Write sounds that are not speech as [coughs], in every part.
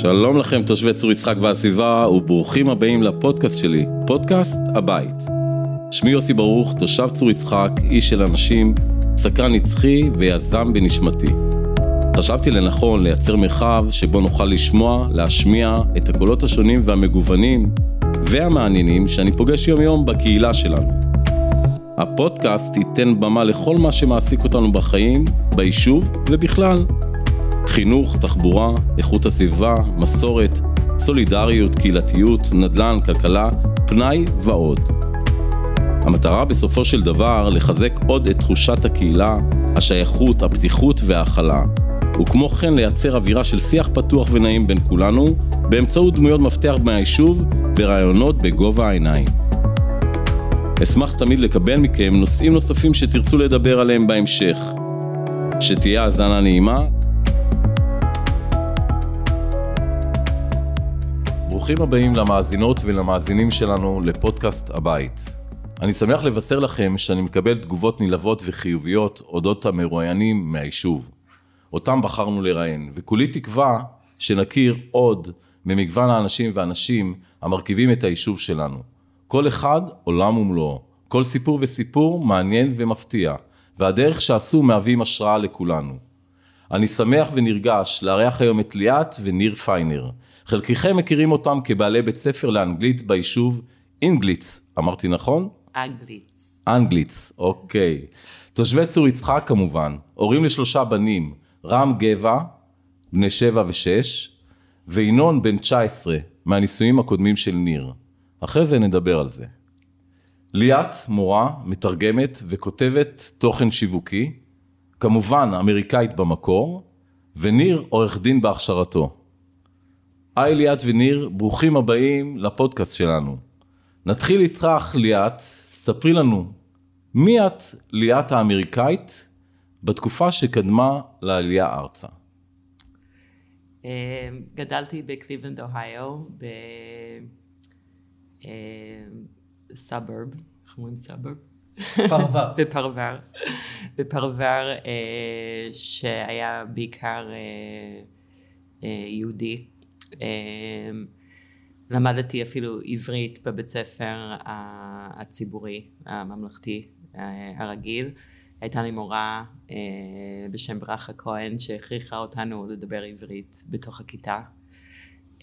שלום לכם תושבי צור יצחק והסביבה וברוכים הבאים לפודקאסט שלי, פודקאסט הבית. שמי יוסי ברוך, תושב צור יצחק, איש של אנשים, סקרן נצחי ויזם בנשמתי. חשבתי לנכון לייצר מרחב שבו נוכל לשמוע, להשמיע את הקולות השונים והמגוונים והמעניינים שאני פוגש יום יום בקהילה שלנו. הפודקאסט ייתן במה לכל מה שמעסיק אותנו בחיים, ביישוב ובכלל. חינוך, תחבורה, איכות הסביבה, מסורת, סולידריות, קהילתיות, נדל"ן, כלכלה, פנאי ועוד. המטרה בסופו של דבר לחזק עוד את תחושת הקהילה, השייכות, הפתיחות וההכלה, וכמו כן לייצר אווירה של שיח פתוח ונעים בין כולנו, באמצעות דמויות מפתח מהיישוב ורעיונות בגובה העיניים. אשמח תמיד לקבל מכם נושאים נוספים שתרצו לדבר עליהם בהמשך. שתהיה האזנה נעימה. ברוכים הבאים למאזינות ולמאזינים שלנו לפודקאסט הבית. אני שמח לבשר לכם שאני מקבל תגובות נלהבות וחיוביות אודות המרואיינים מהיישוב. אותם בחרנו לראיין, וכולי תקווה שנכיר עוד ממגוון האנשים והנשים המרכיבים את היישוב שלנו. כל אחד עולם ומלואו, כל סיפור וסיפור מעניין ומפתיע, והדרך שעשו מהווים השראה לכולנו. אני שמח ונרגש לארח היום את ליאת וניר פיינר. חלקכם מכירים אותם כבעלי בית ספר לאנגלית ביישוב אינגליץ, אמרתי נכון? אנגליץ. אנגליץ, אוקיי. תושבי צור יצחק כמובן, הורים לשלושה בנים, רם גבע, בני שבע ושש, וינון בן 19, מהנישואים הקודמים של ניר. אחרי זה נדבר על זה. ליאת, מורה, מתרגמת וכותבת תוכן שיווקי, כמובן אמריקאית במקור, וניר עורך דין בהכשרתו. היי ליאת וניר, ברוכים הבאים לפודקאסט שלנו. נתחיל איתך ליאת, ספרי לנו, מי את ליאת האמריקאית בתקופה שקדמה לעלייה ארצה? גדלתי בקליבלנד, אוהיו, בסאברב, איך אומרים סאברב? פרבר. [laughs] בפרבר. בפרבר אה, שהיה בעיקר אה, אה, יהודי. אה, למדתי אפילו עברית בבית ספר הציבורי, הממלכתי, אה, הרגיל. הייתה לי מורה אה, בשם ברכה כהן שהכריחה אותנו לדבר עברית בתוך הכיתה.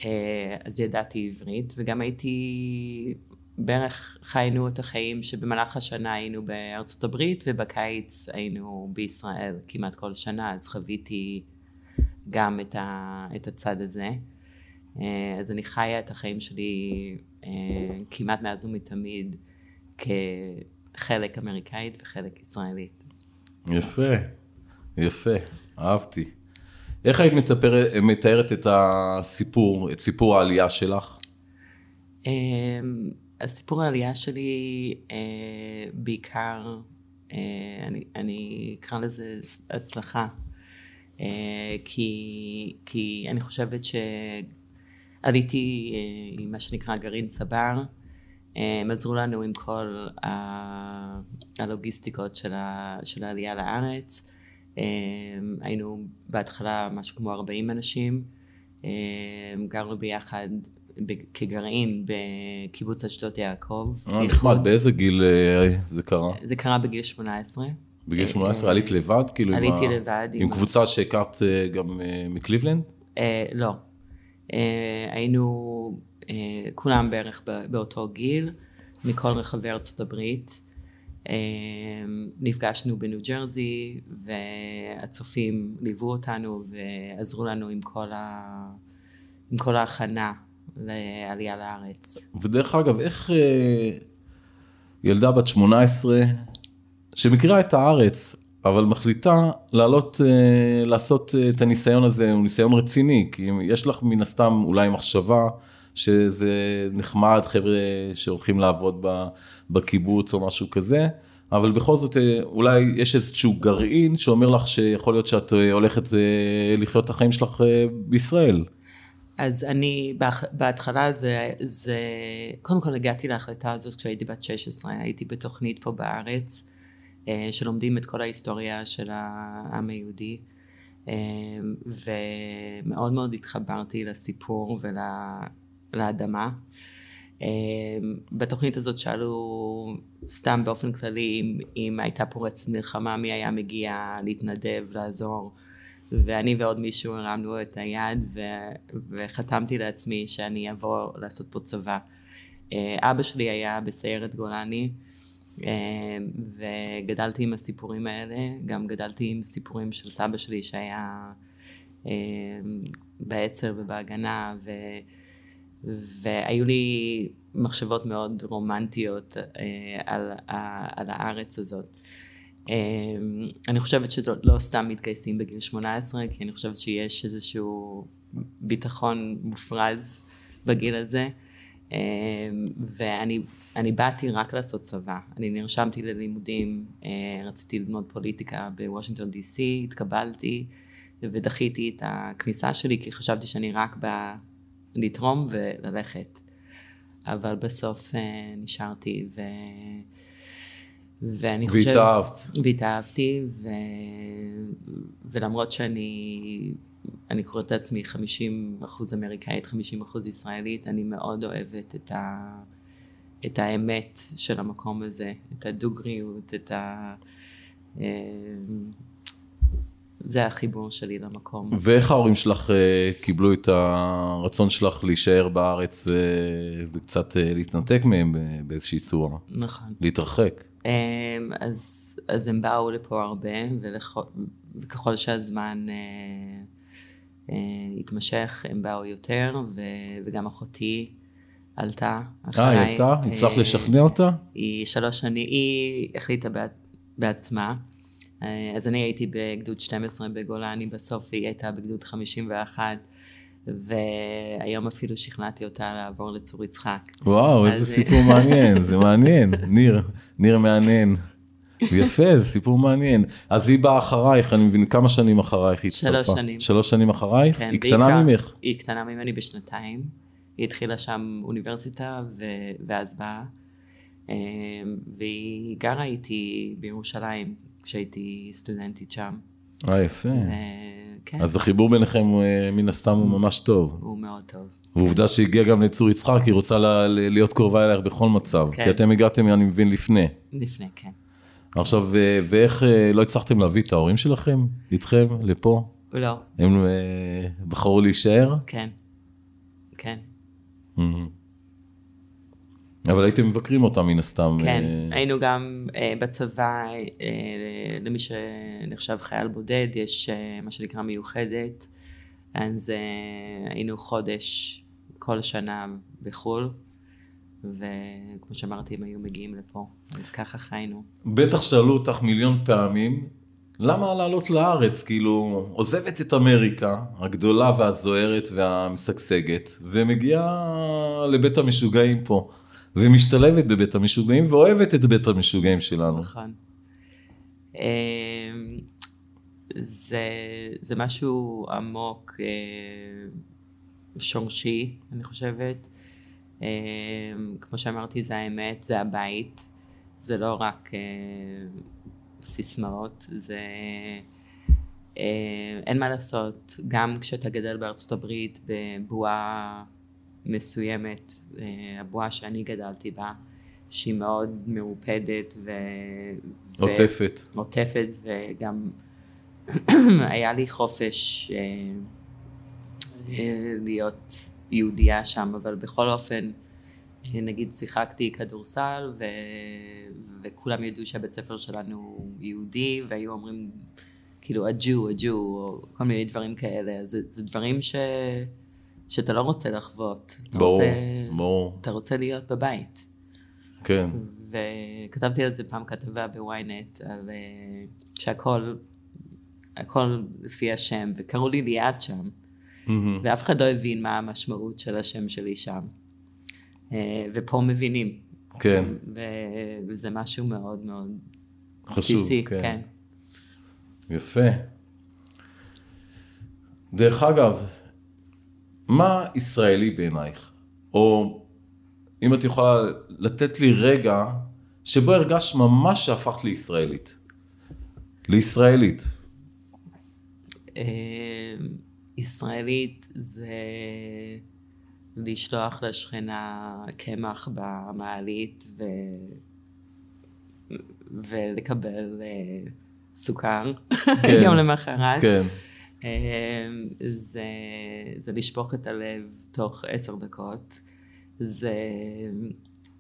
אה, אז ידעתי עברית וגם הייתי, בערך חיינו את החיים שבמהלך השנה היינו בארצות הברית ובקיץ היינו בישראל כמעט כל שנה, אז חוויתי גם את, ה, את הצד הזה. אה, אז אני חיה את החיים שלי אה, כמעט מאז ומתמיד כחלק אמריקאית וחלק ישראלית. יפה, יפה, אהבתי. איך היית מתאר, מתארת את הסיפור, את סיפור העלייה שלך? אה, הסיפור העלייה שלי בעיקר, אני, אני אקרא לזה הצלחה, כי, כי אני חושבת שעליתי אה, עם מה שנקרא גרעין צבר, אה, הם עזרו לנו עם כל ה- הלוגיסטיקות של, ה, של העלייה לארץ. אה, היינו בהתחלה משהו כמו 40 אנשים, גרנו ביחד כגרעין בקיבוץ אשדות יעקב. אה, נחמד, באיזה גיל זה קרה? זה קרה בגיל 18. בגיל 18 עלית לבד? כאילו עליתי לבד. עם קבוצה שהכרת גם מקליבלנד? לא. אה, היינו אה, כולם בערך באותו גיל, מכל רחבי ארצות הברית. אה, נפגשנו בניו ג'רזי, והצופים ליוו אותנו ועזרו לנו עם כל, ה... עם כל ההכנה לעלייה לארץ. ודרך אגב, איך ילדה בת 18 שמכירה את הארץ, אבל מחליטה לעלות, אה, לעשות אה, את הניסיון הזה, הוא ניסיון רציני, כי יש לך מן הסתם אולי מחשבה שזה נחמד, חבר'ה שהולכים לעבוד בקיבוץ או משהו כזה, אבל בכל זאת אה, אולי יש איזשהו גרעין שאומר לך שיכול להיות שאת הולכת לחיות את החיים שלך בישראל. אז אני, בהתחלה זה, זה, קודם כל הגעתי להחלטה הזאת כשהייתי בת 16, הייתי בתוכנית פה בארץ, שלומדים את כל ההיסטוריה של העם היהודי. ומאוד מאוד התחברתי לסיפור ולאדמה. בתוכנית הזאת שאלו סתם באופן כללי אם, אם הייתה פורצת מלחמה מי היה מגיע להתנדב, לעזור ואני ועוד מישהו הרמנו את היד ו, וחתמתי לעצמי שאני אבוא לעשות פה צבא. אבא שלי היה בסיירת גולני וגדלתי עם הסיפורים האלה, גם גדלתי עם סיפורים של סבא שלי שהיה בעצר ובהגנה ו... והיו לי מחשבות מאוד רומנטיות אה, על, על הארץ הזאת. אה, אני חושבת שלא סתם מתגייסים בגיל 18, כי אני חושבת שיש איזשהו ביטחון מופרז בגיל הזה. אה, ואני באתי רק לעשות צבא. אני נרשמתי ללימודים, רציתי ללמוד פוליטיקה בוושינגטון די סי, התקבלתי ודחיתי את הכניסה שלי כי חשבתי שאני רק באה לתרום וללכת. אבל בסוף uh, נשארתי ו... ואני חושבת... והתאהבת. והתאהבתי, ו... ולמרות שאני אני קוראת לעצמי 50 אחוז אמריקאית, 50 אחוז ישראלית, אני מאוד אוהבת את, ה... את האמת של המקום הזה, את הדוגריות, את ה... אה, זה החיבור שלי למקום. ואיך ההורים שלך אה, קיבלו את הרצון שלך להישאר בארץ אה, וקצת להתנתק מהם באיזושהי צורה? נכון. להתרחק. אז, אז הם באו לפה הרבה, וככל שהזמן התמשך, הם באו יותר, ו, וגם אחותי עלתה. אה, היא עלתה? הצלחת לשכנע אותה? היא שלוש שנים, היא החליטה בעצמה. אה, אז אני הייתי בגדוד 12 בגולני בסוף, והיא הייתה בגדוד 51, והיום אפילו שכנעתי אותה לעבור לצור יצחק. וואו, איזה סיפור מעניין, זה מעניין, [laughs] ניר, ניר מעניין. יפה, זה סיפור מעניין. אז היא באה אחרייך, אני מבין, כמה שנים אחרייך היא הצטרפה? שלוש שנים. שלוש שנים אחרייך? כן, היא קטנה ממך? היא קטנה ממני בשנתיים. היא התחילה שם אוניברסיטה, ו... ואז באה. אה, והיא גרה איתי בירושלים, כשהייתי סטודנטית שם. אה, יפה. ו... כן. אז החיבור ביניכם אה, מן הסתם הוא ממש טוב. הוא מאוד טוב. ועובדה שהגיעה גם לצור יצחק, היא רוצה לה, להיות קרובה אלייך בכל מצב. כן. כי אתם הגעתם, אני מבין, לפני. לפני, כן. עכשיו, אה, ואיך אה, לא הצלחתם להביא את ההורים שלכם איתכם לפה? לא. הם בחרו להישאר? כן. כן. Mm-hmm. אבל הייתם מבקרים אותם מן הסתם. כן, אה... היינו גם אה, בצבא, אה, למי שנחשב חייל בודד, יש אה, מה שנקרא מיוחדת, אז אה, היינו חודש כל שנה בחו"ל, וכמו שאמרתי, הם היו מגיעים לפה, אז ככה חיינו. בטח שאלו אותך מיליון פעמים, למה לעלות לארץ? כאילו, עוזבת את אמריקה, הגדולה והזוהרת והמשגשגת, ומגיעה לבית המשוגעים פה. ומשתלבת בבית המשוגעים ואוהבת את בית המשוגעים שלנו. נכון. אמ, זה, זה משהו עמוק, אה, שורשי, אני חושבת. אמ, כמו שאמרתי, זה האמת, זה הבית. זה לא רק אה, סיסמאות, זה... אה, אין מה לעשות, גם כשאתה גדל בארצות הברית בבועה מסוימת, אה, הבועה שאני גדלתי בה, שהיא מאוד מעופדת ו... עוטפת. ו... עוטפת, וגם [clears throat] היה לי חופש להיות יהודייה שם, אבל בכל אופן, נגיד שיחקתי כדורסל, ו... וכולם ידעו שהבית ספר שלנו הוא יהודי, והיו אומרים כאילו הג'ו, הג'ו, או כל מיני דברים כאלה, אז זה, זה דברים ש... שאתה לא רוצה לחוות. ברור, ברור. אתה רוצה להיות בבית. כן. וכתבתי על זה פעם כתבה בוויינט, על uh, שהכל, הכל לפי השם, וקראו לי ליאת שם, mm-hmm. ואף אחד לא הבין מה המשמעות של השם שלי שם. Uh, ופה מבינים. כן. ו- וזה משהו מאוד מאוד חשוב, בסיסי, כן. כן. יפה. דרך אגב, מה ישראלי בעינייך? או אם את יכולה לתת לי רגע שבו הרגשת ממש שהפכת לישראלית. לישראלית. ישראלית זה לשלוח לשכנה קמח במעלית ו... ולקבל uh, סוכר כן, [laughs] יום למחרת. כן. Uh, זה, זה לשפוך את הלב תוך עשר דקות. זה,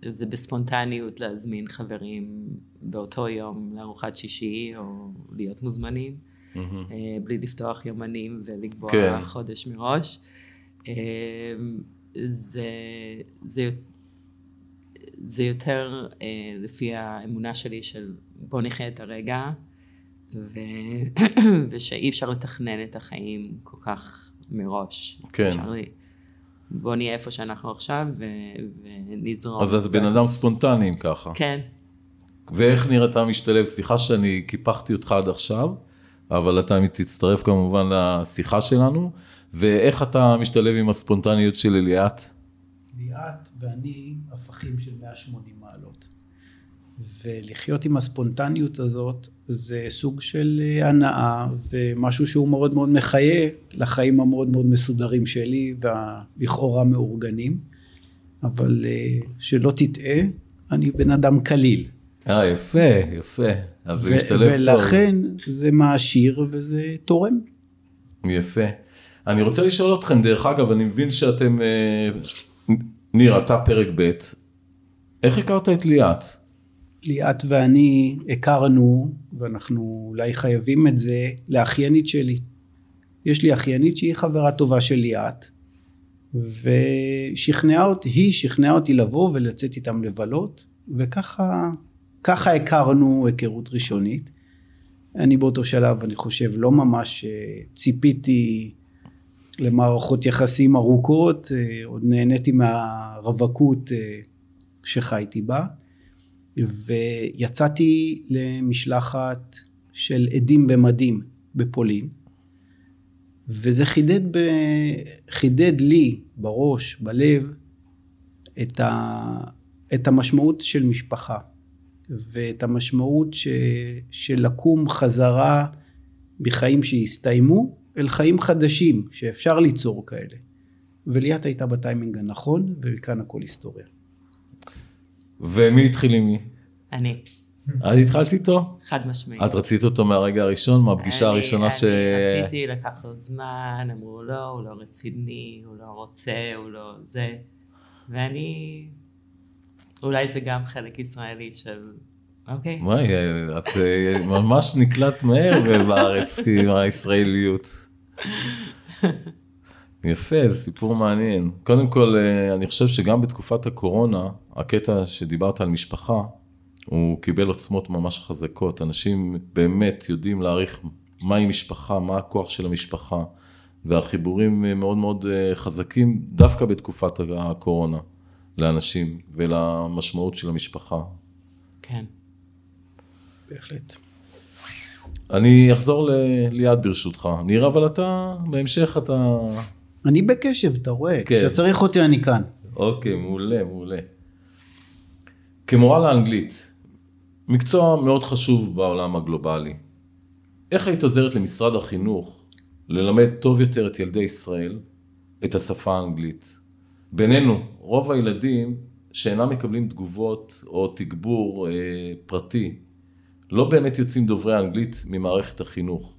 זה בספונטניות להזמין חברים באותו יום לארוחת שישי או להיות מוזמנים. Mm-hmm. Uh, בלי לפתוח יומנים ולקבוע כן. חודש מראש. Uh, זה, זה, זה יותר אה, לפי האמונה שלי של בוא נחיה את הרגע ו... [coughs] ושאי אפשר לתכנן את החיים כל כך מראש. כן. אפשר לי... בוא נהיה איפה שאנחנו עכשיו ו... ונזרום. אז אתה בן אדם ספונטני אם ככה. כן. ואיך נראית משתלב? סליחה שאני קיפחתי אותך עד עכשיו, אבל אתה תצטרף כמובן לשיחה שלנו. ואיך אתה משתלב עם הספונטניות של אליאת? ליאת ואני הפכים של 180 מעלות. ולחיות עם הספונטניות הזאת זה סוג של אה, הנאה ומשהו שהוא מאוד מאוד מחיה לחיים המאוד מאוד מסודרים שלי והלכאורה מאורגנים. אבל אה, שלא תטעה, אני בן אדם קליל. אה, יפה, יפה. אז זה משתלב טוב. ולכן זה מעשיר וזה תורם. יפה. אני רוצה לשאול אתכם, דרך אגב, אני מבין שאתם, אה, ניר, אתה פרק ב', איך הכרת את ליאת? ליאת ואני הכרנו, ואנחנו אולי חייבים את זה, לאחיינית שלי. יש לי אחיינית שהיא חברה טובה של ליאת, ושכנעה אותי, היא שכנעה אותי לבוא ולצאת איתם לבלות, וככה ככה הכרנו היכרות ראשונית. אני באותו שלב, אני חושב, לא ממש אה, ציפיתי למערכות יחסים ארוכות, אה, עוד נהניתי מהרווקות אה, שחייתי בה, ויצאתי למשלחת של עדים במדים בפולין, וזה חידד, ב... חידד לי בראש, בלב, את, ה... את המשמעות של משפחה, ואת המשמעות ש... של לקום חזרה בחיים שהסתיימו, אל חיים חדשים שאפשר ליצור כאלה. וליאת הייתה בטיימינג הנכון, ומכאן הכל היסטוריה. ומי התחיל עם מי? אני. את התחלת איתו? חד משמעית. את רצית אותו מהרגע הראשון, מהפגישה הראשונה ש... אני רציתי, לקח לו זמן, אמרו לא, הוא לא רציני, הוא לא רוצה, הוא לא זה. ואני... אולי זה גם חלק ישראלי של אוקיי. וואי, את אה, ממש נקלט מהר בארץ עם הישראליות. יפה, זה סיפור מעניין. קודם כל, אה, אני חושב שגם בתקופת הקורונה, הקטע שדיברת על משפחה, הוא קיבל עוצמות ממש חזקות. אנשים באמת יודעים להעריך מהי משפחה, מה הכוח של המשפחה, והחיבורים אה, מאוד מאוד חזקים דווקא בתקופת הקורונה לאנשים ולמשמעות של המשפחה. כן. בהחלט. אני אחזור ליד ברשותך. ניר, אבל אתה, בהמשך אתה... אני בקשב, אתה רואה. כן. כשאתה צריך אותי, אני כאן. אוקיי, מעולה, מעולה. כמורה לאנגלית, מקצוע מאוד חשוב בעולם הגלובלי. איך היית עוזרת למשרד החינוך ללמד טוב יותר את ילדי ישראל את השפה האנגלית? בינינו, רוב הילדים שאינם מקבלים תגובות או תגבור אה, פרטי לא באמת יוצאים דוברי אנגלית ממערכת החינוך,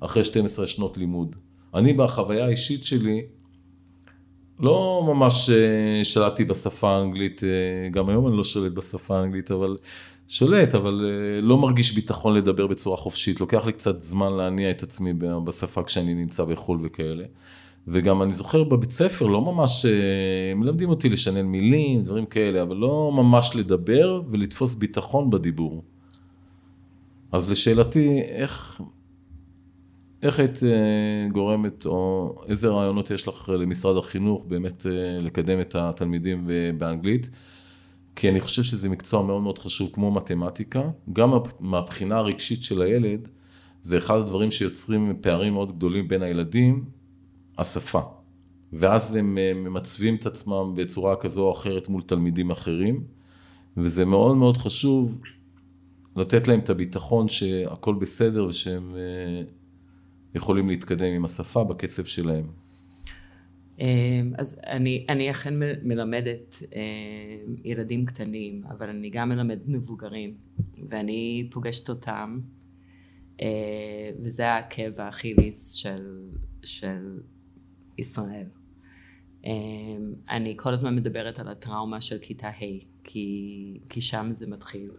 אחרי 12 שנות לימוד. אני בחוויה האישית שלי, לא ממש אה, שלטתי בשפה האנגלית, אה, גם היום אני לא שולט בשפה האנגלית, אבל שולט, אבל אה, לא מרגיש ביטחון לדבר בצורה חופשית. לוקח לי קצת זמן להניע את עצמי בשפה כשאני נמצא בחו"ל וכאלה. וגם אני זוכר בבית ספר, לא ממש, מלמדים אותי לשנן מילים, דברים כאלה, אבל לא ממש לדבר ולתפוס ביטחון בדיבור. אז לשאלתי, איך, איך היית אה, גורמת, או איזה רעיונות יש לך למשרד החינוך באמת אה, לקדם את התלמידים באנגלית? כי אני חושב שזה מקצוע מאוד מאוד חשוב כמו מתמטיקה, גם מהבחינה הרגשית של הילד, זה אחד הדברים שיוצרים פערים מאוד גדולים בין הילדים, השפה. ואז הם אה, ממצבים את עצמם בצורה כזו או אחרת מול תלמידים אחרים, וזה מאוד מאוד חשוב לתת להם את הביטחון שהכל בסדר ושהם יכולים להתקדם עם השפה בקצב שלהם. אמ, אז אני, אני אכן מלמדת ילדים קטנים, אבל אני גם מלמדת מבוגרים, ואני פוגשת אותם, אה, וזה העקב האכיליס של, של ישראל. אמ, אני כל הזמן מדברת על הטראומה של כיתה ה', כי, כי שם זה מתחיל.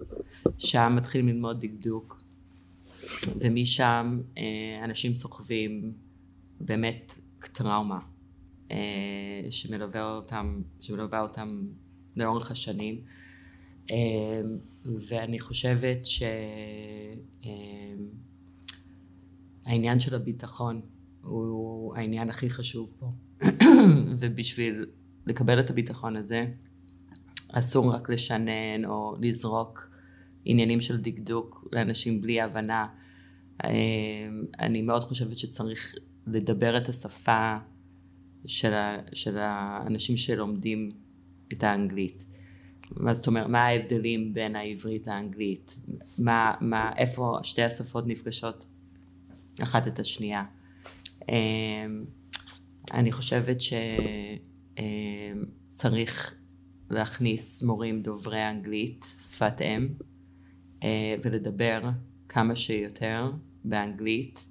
שם מתחילים ללמוד דקדוק, ומשם אה, אנשים סוחבים באמת טראומה. אה, שמלווה אותם, שמלווה אותם לאורך השנים. אה, ואני חושבת שהעניין של הביטחון הוא העניין הכי חשוב פה. [clears throat] ובשביל לקבל את הביטחון הזה, אסור רק לשנן או לזרוק עניינים של דקדוק לאנשים בלי הבנה. אני מאוד חושבת שצריך לדבר את השפה של, ה, של האנשים שלומדים את האנגלית. מה זאת אומרת, מה ההבדלים בין העברית לאנגלית? מה, מה, איפה שתי השפות נפגשות אחת את השנייה? אמ, אני חושבת שצריך להכניס מורים דוברי אנגלית, שפת אם, אה, ולדבר כמה שיותר באנגלית.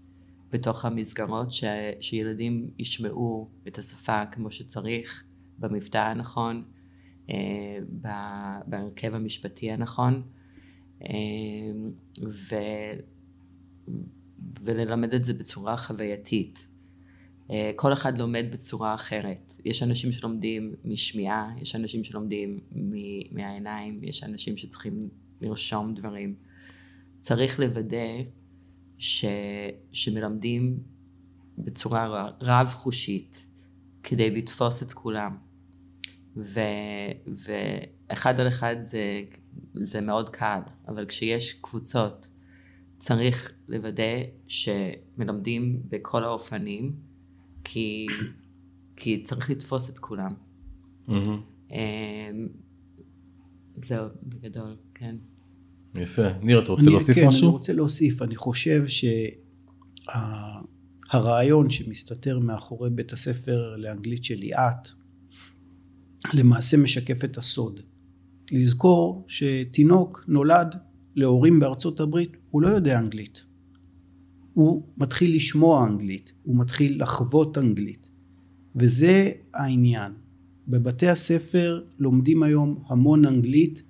בתוך המסגרות, ש, שילדים ישמעו את השפה כמו שצריך, במבטא הנכון, אה, בהרכב המשפטי הנכון, אה, ו, וללמד את זה בצורה חווייתית. אה, כל אחד לומד בצורה אחרת. יש אנשים שלומדים משמיעה, יש אנשים שלומדים מהעיניים, יש אנשים שצריכים לרשום דברים. צריך לוודא ש, שמלמדים בצורה רב-חושית כדי לתפוס את כולם. ו, ואחד על אחד זה, זה מאוד קל, אבל כשיש קבוצות צריך לוודא שמלמדים בכל האופנים, כי, כי צריך לתפוס את כולם. Mm-hmm. זהו, בגדול, כן. יפה. ניר, אתה רוצה אני, להוסיף כן, משהו? כן, אני רוצה להוסיף. אני חושב שהרעיון שה, שמסתתר מאחורי בית הספר לאנגלית של ליאת, למעשה משקף את הסוד. לזכור שתינוק נולד להורים בארצות הברית, הוא לא יודע אנגלית. הוא מתחיל לשמוע אנגלית, הוא מתחיל לחוות אנגלית. וזה העניין. בבתי הספר לומדים היום המון אנגלית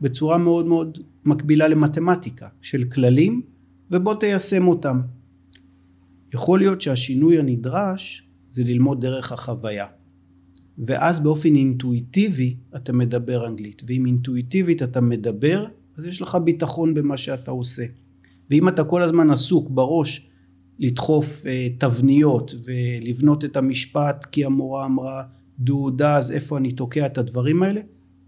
בצורה מאוד מאוד מקבילה למתמטיקה של כללים ובוא תיישם אותם. יכול להיות שהשינוי הנדרש זה ללמוד דרך החוויה. ואז באופן אינטואיטיבי אתה מדבר אנגלית ואם אינטואיטיבית אתה מדבר אז יש לך ביטחון במה שאתה עושה. ואם אתה כל הזמן עסוק בראש לדחוף אה, תבניות ולבנות את המשפט כי המורה אמרה do does איפה אני תוקע את הדברים האלה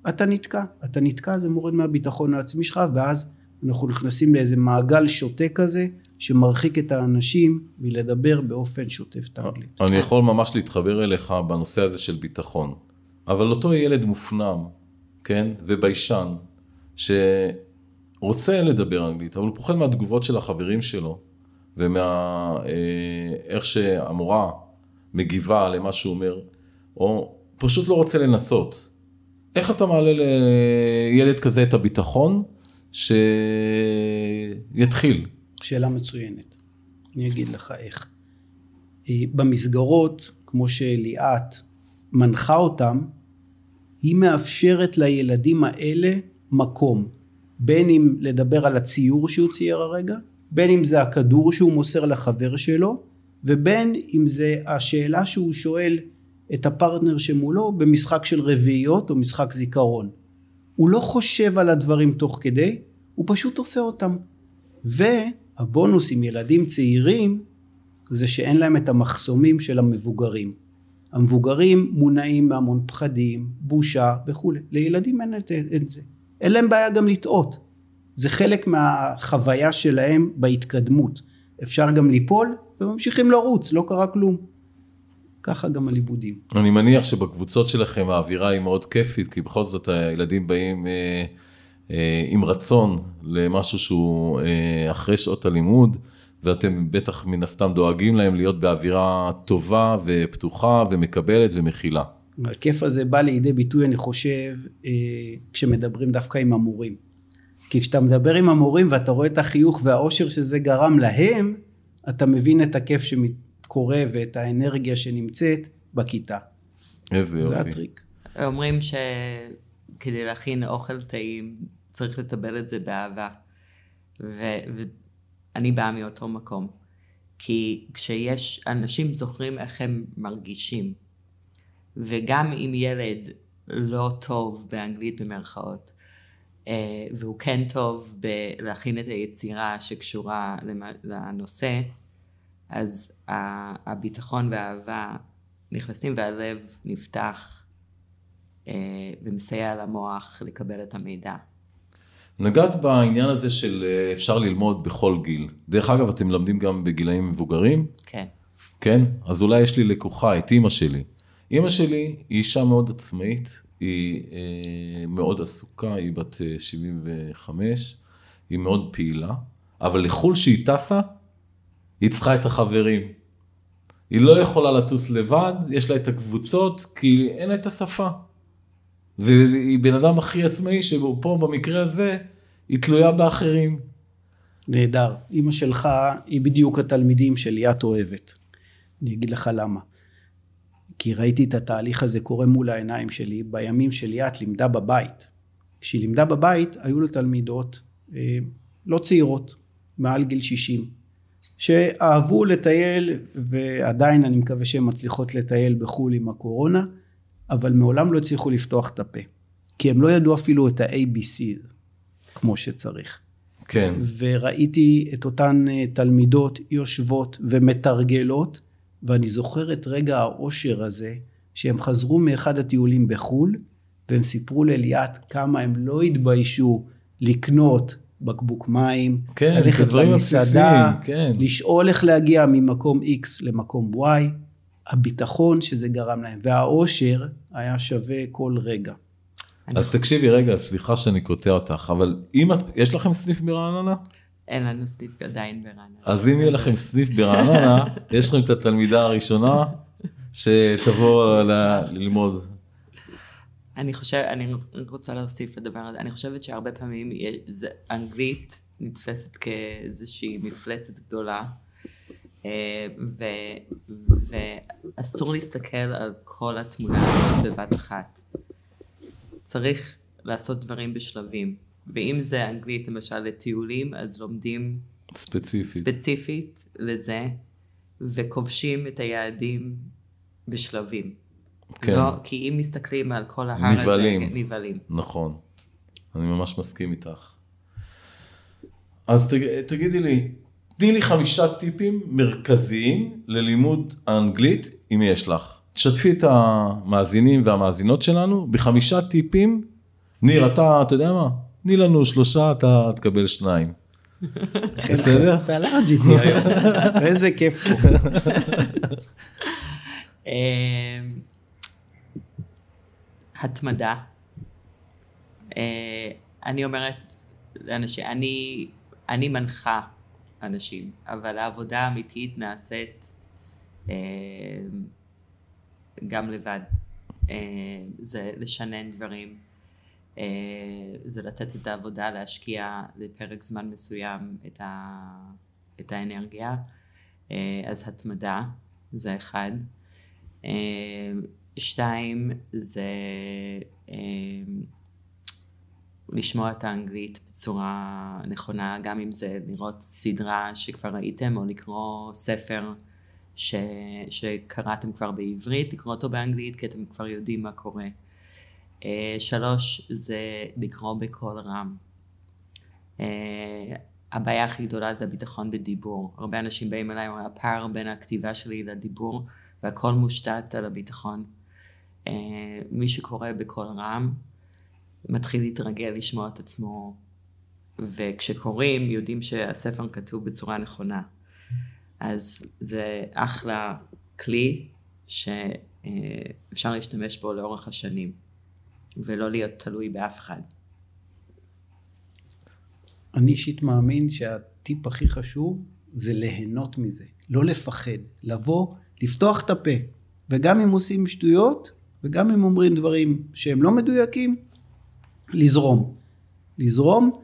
אתה נתקע, אתה נתקע זה מורד מהביטחון העצמי שלך ואז אנחנו נכנסים לאיזה מעגל שוטה כזה שמרחיק את האנשים מלדבר באופן שוטף האנגלית. אני יכול ממש להתחבר אליך בנושא הזה של ביטחון, אבל אותו ילד מופנם, כן, וביישן, שרוצה לדבר אנגלית, אבל הוא פוחד מהתגובות של החברים שלו, ומה... אה, שהמורה מגיבה למה שהוא אומר, או פשוט לא רוצה לנסות. איך אתה מעלה לילד כזה את הביטחון שיתחיל? שאלה מצוינת. אני אגיד לך איך. במסגרות, כמו שליאת מנחה אותם, היא מאפשרת לילדים האלה מקום. בין אם לדבר על הציור שהוא צייר הרגע, בין אם זה הכדור שהוא מוסר לחבר שלו, ובין אם זה השאלה שהוא שואל את הפרטנר שמולו במשחק של רביעיות או משחק זיכרון. הוא לא חושב על הדברים תוך כדי, הוא פשוט עושה אותם. והבונוס עם ילדים צעירים זה שאין להם את המחסומים של המבוגרים. המבוגרים מונעים מהמון פחדים, בושה וכולי. לילדים אין את, זה. אין להם בעיה גם לטעות. זה חלק מהחוויה שלהם בהתקדמות. אפשר גם ליפול וממשיכים לרוץ, לא קרה כלום. ככה גם הלימודים. אני מניח שבקבוצות שלכם האווירה היא מאוד כיפית, כי בכל זאת הילדים באים אה, אה, עם רצון למשהו שהוא אה, אחרי שעות הלימוד, ואתם בטח מן הסתם דואגים להם להיות באווירה טובה ופתוחה ומקבלת ומכילה. הכיף הזה בא לידי ביטוי, אני חושב, אה, כשמדברים דווקא עם המורים. כי כשאתה מדבר עם המורים ואתה רואה את החיוך והאושר שזה גרם להם, אתה מבין את הכיף שקורה ואת האנרגיה שנמצאת בכיתה. איזה יופי. זה הטריק. אומרים שכדי להכין אוכל טעים צריך לטבל את זה באהבה. ואני באה מאותו מקום. כי כשיש, אנשים זוכרים איך הם מרגישים. וגם אם ילד לא טוב באנגלית במרכאות, אה, והוא כן טוב בלהכין את היצירה שקשורה לנושא, אז הביטחון והאהבה נכנסים והלב נפתח אה, ומסייע למוח לקבל את המידע. נגעת בעניין הזה של אה, אפשר ללמוד בכל גיל. דרך אגב, אתם מלמדים גם בגילאים מבוגרים? כן. כן? אז אולי יש לי לקוחה, את אימא שלי. אימא שלי היא אישה מאוד עצמאית, היא אה, מאוד עסוקה, היא בת אה, 75, היא מאוד פעילה, אבל לחו"ל שהיא טסה, היא צריכה את החברים. היא לא יכולה לטוס לבד, יש לה את הקבוצות, כי אין לה את השפה. והיא בן אדם הכי עצמאי שפה במקרה הזה היא תלויה באחרים. נהדר. אימא שלך היא בדיוק התלמידים שליאת אוהבת. אני אגיד לך למה. כי ראיתי את התהליך הזה קורה מול העיניים שלי בימים שליאת לימדה בבית. כשהיא לימדה בבית היו לה תלמידות אה, לא צעירות, מעל גיל 60, שאהבו לטייל ועדיין אני מקווה שהן מצליחות לטייל בחו"ל עם הקורונה, אבל מעולם לא הצליחו לפתוח את הפה. כי הם לא ידעו אפילו את ה-ABC כמו שצריך. כן. וראיתי את אותן אה, תלמידות יושבות ומתרגלות, ואני זוכר את רגע האושר הזה, שהם חזרו מאחד הטיולים בחו"ל, והם סיפרו לליאת כמה הם לא התביישו לקנות בקבוק מים, כן, ללכת למסעדה, כן. לשאול איך להגיע ממקום X למקום Y, הביטחון שזה גרם להם, והאושר היה שווה כל רגע. אז תקשיבי רגע, סליחה שאני קוטע אותך, אבל אם את, יש לכם סניף ברעננה? אין לנו סניף עדיין ברעננה. אז אם יהיה לכם סניף ברעננה, [laughs] יש לכם את התלמידה הראשונה שתבוא ללמוד. אני חושב, אני רוצה להוסיף לדבר הזה, אני חושבת שהרבה פעמים זה, אנגלית נתפסת כאיזושהי מפלצת גדולה, אה, ו, ואסור להסתכל על כל התמונה הזאת בבת אחת. צריך לעשות דברים בשלבים, ואם זה אנגלית למשל לטיולים, אז לומדים ספציפית. ספציפית לזה, וכובשים את היעדים בשלבים. כן. לא, כי אם מסתכלים על כל ההר הזה, נבהלים. כן, נבהלים. נכון, אני ממש מסכים איתך. אז תג, תגידי לי, תני לי חמישה טיפים מרכזיים ללימוד האנגלית, אם יש לך. תשתפי את המאזינים והמאזינות שלנו בחמישה טיפים. ניר, אתה, אתה יודע מה? תני לנו שלושה, אתה תקבל שניים. [laughs] בסדר? אתה לארג' איתי היום, איזה כיף פה. [laughs] אמ, התמדה. אה, אני אומרת לאנשים, אני, אני מנחה אנשים, אבל העבודה האמיתית נעשית אה, גם לבד. אה, זה לשנן דברים, זה לתת את העבודה, להשקיע לפרק זמן מסוים את, ה, את האנרגיה. אה, אז התמדה, זה אחד. אה, שתיים, זה אה, לשמוע את האנגלית בצורה נכונה, גם אם זה לראות סדרה שכבר ראיתם, או לקרוא ספר ש, שקראתם כבר בעברית, לקרוא אותו באנגלית, כי אתם כבר יודעים מה קורה. אה, שלוש, זה לקרוא בקול רם. אה, הבעיה הכי גדולה זה הביטחון בדיבור. הרבה אנשים באים אליי, אומרים, הפער בין הכתיבה שלי לדיבור, והכל מושתת על הביטחון. אה, מי שקורא בקול רם, מתחיל להתרגל לשמוע את עצמו, וכשקוראים יודעים שהספר כתוב בצורה נכונה. אז זה אחלה כלי שאפשר להשתמש בו לאורך השנים, ולא להיות תלוי באף אחד. אני אישית מאמין שהטיפ הכי חשוב זה ליהנות מזה, לא לפחד, לבוא, לפתוח את הפה, וגם אם עושים שטויות, וגם אם אומרים דברים שהם לא מדויקים, לזרום. לזרום,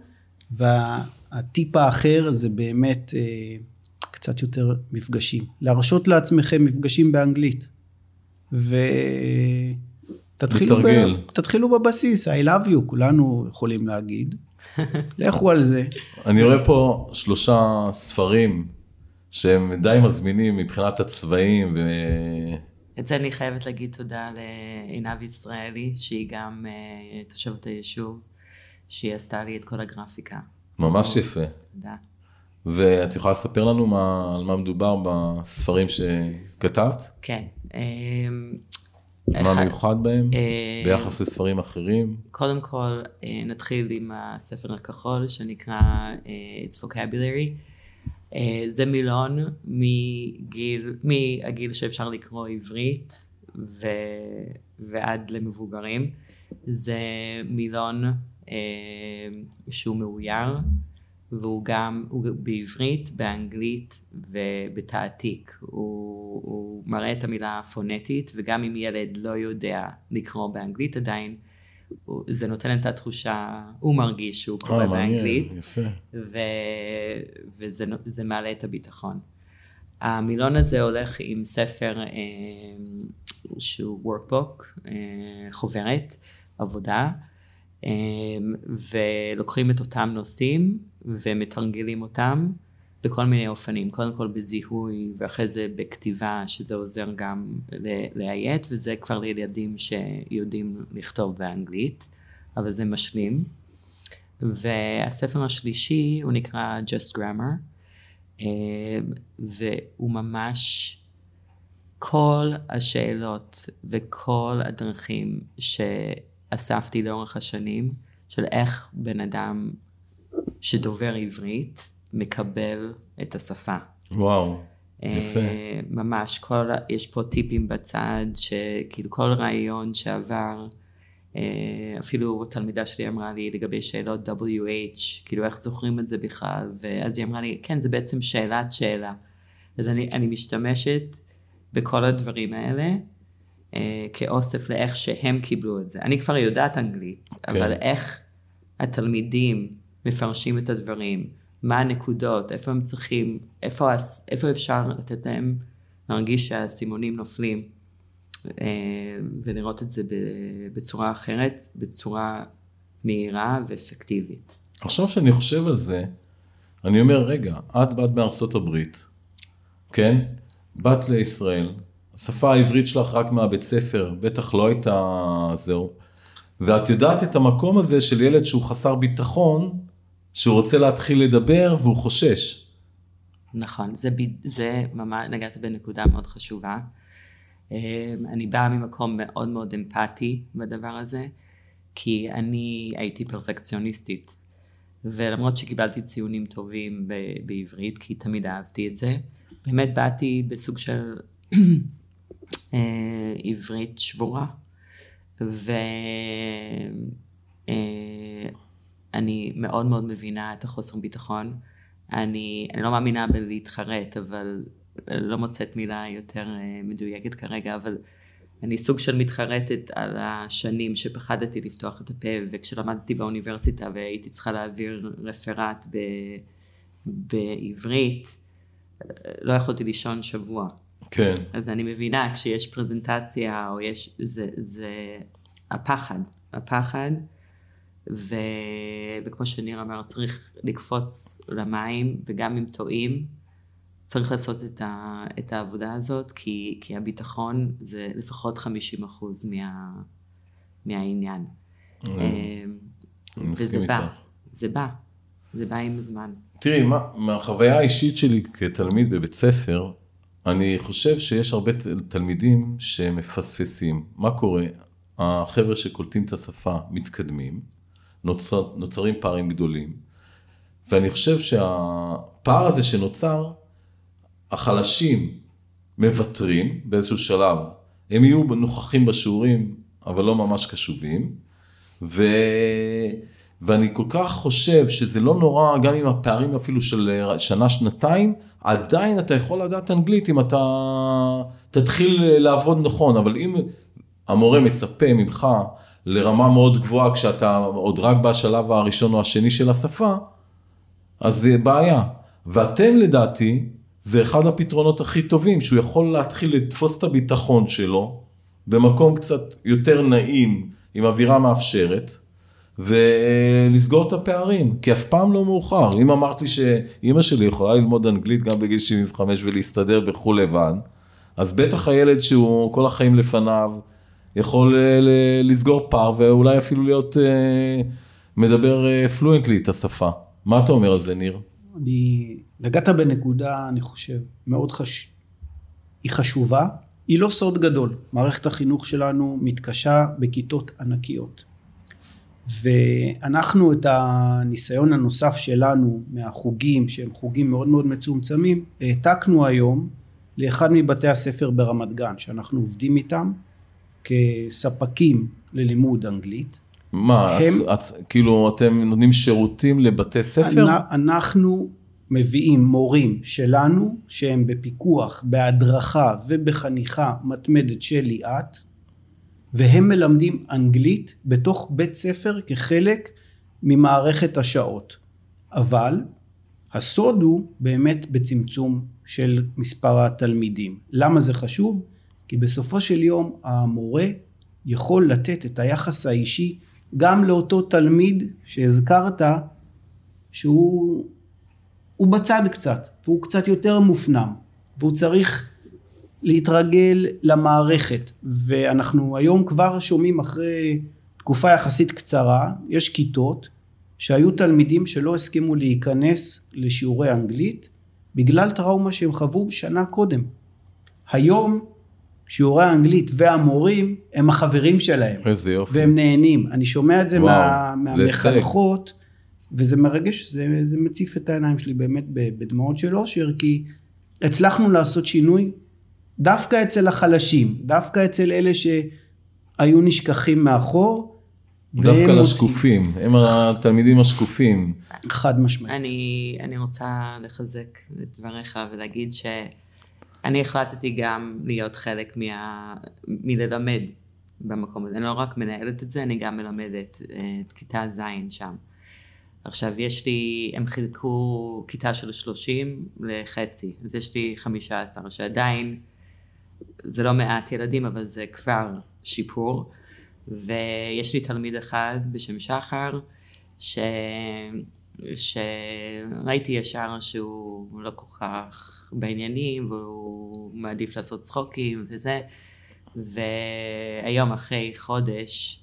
והטיפ האחר זה באמת אה, קצת יותר מפגשים. להרשות לעצמכם מפגשים באנגלית. ותתחילו לתרגל. ב... תתחילו בבסיס, I love you, כולנו יכולים להגיד. [laughs] לכו על זה. אני רואה פה שלושה ספרים שהם די מזמינים מבחינת הצבעים, ו... את זה אני חייבת להגיד תודה לעינב ישראלי, שהיא גם uh, תושבת היישוב, שהיא עשתה לי את כל הגרפיקה. ממש יפה. תודה. ואת יכולה לספר לנו מה, על מה מדובר בספרים שכתבת? כן. מה אחד- מיוחד בהם אה, ביחס לספרים אחרים? קודם כל, אה, נתחיל עם הספר הכחול שנקרא אה, It's Vocabulary. זה מילון מגיל, מהגיל שאפשר לקרוא עברית ו, ועד למבוגרים. זה מילון שהוא מאויר, והוא גם, הוא בעברית, באנגלית ובתעתיק. הוא, הוא מראה את המילה הפונטית, וגם אם ילד לא יודע לקרוא באנגלית עדיין, הוא- זה נותן את התחושה, הוא מרגיש שהוא קורא אה, מעניין, באנגלית, יפה. ו, וזה מעלה את הביטחון. המילון הזה הולך עם ספר אה, שהוא workbook, אה, חוברת, עבודה, ולוקחים את אותם נושאים ומתרגלים אותם בכל מיני אופנים, קודם כל בזיהוי ואחרי זה בכתיבה, שזה עוזר גם לאיית, וזה כבר לילדים שיודעים לכתוב באנגלית, אבל זה משלים. והספר השלישי הוא נקרא Just Grammar, אה, והוא ממש כל השאלות וכל הדרכים שאספתי לאורך השנים של איך בן אדם שדובר עברית מקבל את השפה. וואו, יפה. אה, ממש, כל, יש פה טיפים בצד, שכאילו כל רעיון שעבר, אה, אפילו תלמידה שלי אמרה לי לגבי שאלות WH, כאילו איך זוכרים את זה בכלל, ואז היא אמרה לי, כן, זה בעצם שאלת שאלה. אז אני, אני משתמשת בכל הדברים האלה כאוסף לאיך שהם קיבלו את זה. אני כבר יודעת אנגלית, כן. אבל איך התלמידים מפרשים את הדברים, מה הנקודות, איפה הם צריכים, איפה, איפה אפשר לתת להם להרגיש שהאסימונים נופלים, אה, ולראות את זה בצורה אחרת, בצורה מהירה ואפקטיבית. עכשיו שאני חושב על זה, אני אומר, רגע, את באת מארצות הברית, כן? באת לישראל, השפה העברית שלך רק מהבית ספר, בטח לא הייתה זהו, ואת יודעת את המקום הזה של ילד שהוא חסר ביטחון, שהוא רוצה להתחיל לדבר והוא חושש. נכון, זה, זה ממש, נגעת בנקודה מאוד חשובה. אה, אני באה ממקום מאוד מאוד אמפתי בדבר הזה, כי אני הייתי פרפקציוניסטית. ולמרות שקיבלתי ציונים טובים ב- בעברית, כי תמיד אהבתי את זה, באמת באתי בסוג של אה, עברית שבורה. ואני מאוד מאוד מבינה את החוסר ביטחון. אני, אני לא מאמינה בלהתחרט, אבל לא מוצאת מילה יותר אה, מדויקת כרגע, אבל אני סוג של מתחרטת על השנים שפחדתי לפתוח את הפה, וכשלמדתי באוניברסיטה והייתי צריכה להעביר רפרט ב, בעברית, לא יכולתי לישון שבוע. כן. אז אני מבינה, כשיש פרזנטציה, או יש, זה, זה הפחד, הפחד, ו, וכמו שניר אמר, צריך לקפוץ למים, וגם אם טועים, צריך לעשות את, ה, את העבודה הזאת, כי, כי הביטחון זה לפחות 50 אחוז מה, מהעניין. אה, וזה בא. זה בא, זה בא עם הזמן. תראי, מה, מהחוויה האישית שלי כתלמיד בבית ספר, אני חושב שיש הרבה תלמידים שמפספסים. מה קורה? החבר'ה שקולטים את השפה מתקדמים, נוצר, נוצרים פערים גדולים, ואני חושב שהפער הזה שנוצר, החלשים מוותרים באיזשהו שלב, הם יהיו נוכחים בשיעורים, אבל לא ממש קשובים, ו... ואני כל כך חושב שזה לא נורא, גם עם הפערים אפילו של אה, שנה-שנתיים, עדיין אתה יכול לדעת אנגלית אם אתה תתחיל אה, לעבוד נכון, אבל אם המורה מצפה ממך לרמה מאוד גבוהה כשאתה עוד רק בשלב הראשון או השני של השפה, אז זה בעיה. ואתם לדעתי, זה אחד הפתרונות הכי טובים, שהוא יכול להתחיל לתפוס את הביטחון שלו במקום קצת יותר נעים, עם אווירה מאפשרת, ולסגור את הפערים, כי אף פעם לא מאוחר. אם אמרת לי שאימא שלי יכולה ללמוד אנגלית גם בגיל 75 ולהסתדר בחו"ל לבן, אז בטח הילד שהוא כל החיים לפניו, יכול אה, לסגור פער ואולי אפילו להיות אה, מדבר פלואנטלי אה, את השפה. מה אתה אומר על זה, ניר? אני... נגעת בנקודה, אני חושב, מאוד חש... היא חשובה, היא לא סוד גדול. מערכת החינוך שלנו מתקשה בכיתות ענקיות. ואנחנו את הניסיון הנוסף שלנו מהחוגים, שהם חוגים מאוד מאוד מצומצמים, העתקנו היום לאחד מבתי הספר ברמת גן, שאנחנו עובדים איתם כספקים ללימוד אנגלית. מה, הם, את, את, כאילו אתם נותנים שירותים לבתי ספר? אנחנו מביאים מורים שלנו שהם בפיקוח, בהדרכה ובחניכה מתמדת של ליאת, והם מלמדים אנגלית בתוך בית ספר כחלק ממערכת השעות. אבל הסוד הוא באמת בצמצום של מספר התלמידים. למה זה חשוב? כי בסופו של יום המורה יכול לתת את היחס האישי גם לאותו תלמיד שהזכרת שהוא בצד קצת והוא קצת יותר מופנם והוא צריך להתרגל למערכת ואנחנו היום כבר שומעים אחרי תקופה יחסית קצרה יש כיתות שהיו תלמידים שלא הסכימו להיכנס לשיעורי אנגלית בגלל טראומה שהם חוו שנה קודם. היום שיעורי האנגלית והמורים הם החברים שלהם. איזה יופי. והם נהנים. אני שומע את זה וואו, מה, מהמחנכות, וזה מרגש, זה, זה מציף את העיניים שלי באמת בדמעות של אושר, כי הצלחנו לעשות שינוי דווקא אצל החלשים, דווקא אצל אלה שהיו נשכחים מאחור. דווקא לשקופים, הם התלמידים השקופים. חד משמעית. אני, אני רוצה לחזק את דבריך ולהגיד ש... אני החלטתי גם להיות חלק מה... מללמד במקום הזה. אני לא רק מנהלת את זה, אני גם מלמדת אה, את כיתה ז' שם. עכשיו יש לי, הם חילקו כיתה של 30 לחצי, אז יש לי 15, שעדיין זה לא מעט ילדים, אבל זה כבר שיפור. ויש לי תלמיד אחד בשם שחר, ש... שראיתי ישר שהוא לא כל כך בעניינים והוא מעדיף לעשות צחוקים וזה והיום אחרי חודש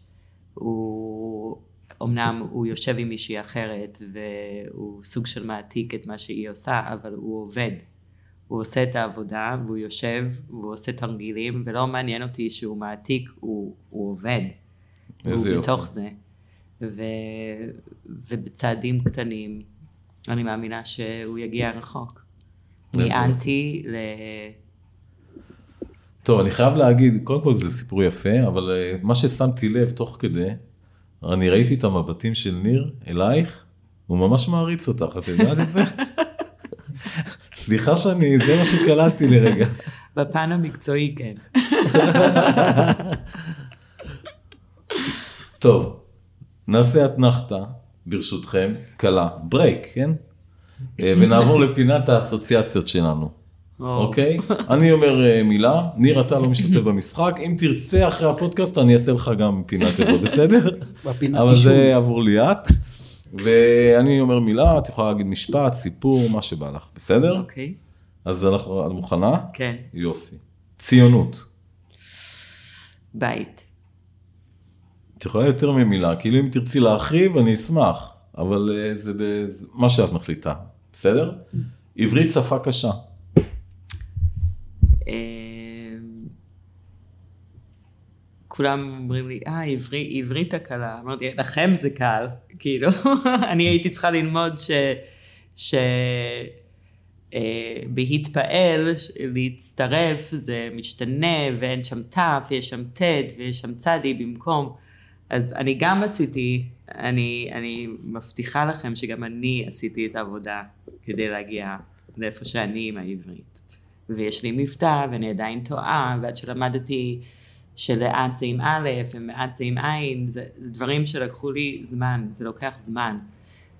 הוא אמנם הוא יושב עם מישהי אחרת והוא סוג של מעתיק את מה שהיא עושה אבל הוא עובד הוא עושה את העבודה והוא יושב והוא עושה תרגילים ולא מעניין אותי שהוא מעתיק הוא, הוא עובד הוא בתוך זה ו, ובצעדים קטנים אני מאמינה שהוא יגיע רחוק. מאנטי ל... טוב, אני חייב להגיד, קודם כל זה סיפור יפה, אבל אה, מה ששמתי לב תוך כדי, אני ראיתי את המבטים של ניר אלייך, הוא ממש מעריץ אותך, את יודעת את זה? [laughs] סליחה שאני, זה מה שקלטתי לרגע. [laughs] בפן המקצועי כן. [laughs] טוב, נעשה אתנחתא, ברשותכם, קלה, ברייק, כן? [laughs] אה, ונעבור לפינת האסוציאציות שלנו. אוקיי? אני אומר אה, מילה, ניר אתה לא משתתף במשחק, אם תרצה אחרי הפודקאסט אני אעשה לך גם פינה כזו, בסדר? אבל זה עבור ליאת. ואני אומר מילה, את יכולה להגיד משפט, סיפור, מה שבא לך, בסדר? אוקיי. אז אנחנו, את מוכנה? כן. יופי. ציונות. בית. את יכולה יותר ממילה, כאילו אם תרצי להרחיב אני אשמח, אבל אה, זה מה שאת מחליטה, בסדר? עברית שפה קשה. כולם אומרים לי, אה, עברית הקלה. אמרתי, לכם זה קל, כאילו, [laughs] אני הייתי צריכה ללמוד ש... ש... אה, בהתפעל, להצטרף, זה משתנה, ואין שם ת', יש שם ט', ויש שם צדי במקום. אז אני גם עשיתי, אני, אני מבטיחה לכם שגם אני עשיתי את העבודה כדי להגיע לאיפה שאני עם העברית. ויש לי מבטא ואני עדיין טועה, ועד שלמדתי שלאט זה עם א' ומעט זה עם עין, זה, זה דברים שלקחו לי זמן, זה לוקח זמן.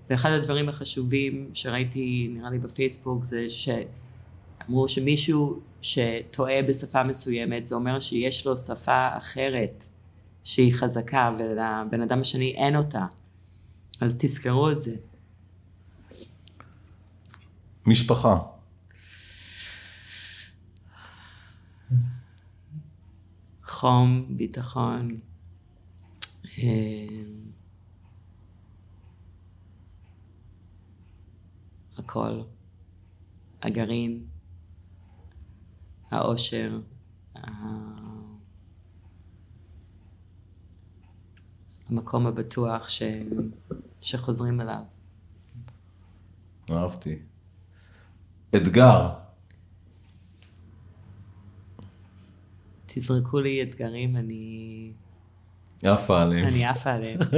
ואחד הדברים החשובים שראיתי נראה לי בפייסבוק זה שאמרו שמישהו שטועה בשפה מסוימת זה אומר שיש לו שפה אחרת שהיא חזקה ולבן אדם השני אין אותה. אז תזכרו את זה. משפחה. חום, ביטחון. אה, הכל. הגרעין, האושר, המקום הבטוח ש... שחוזרים אליו. אהבתי. אתגר. תזרקו לי אתגרים, אני... עפה עליהם. אני עפה עליהם. [laughs]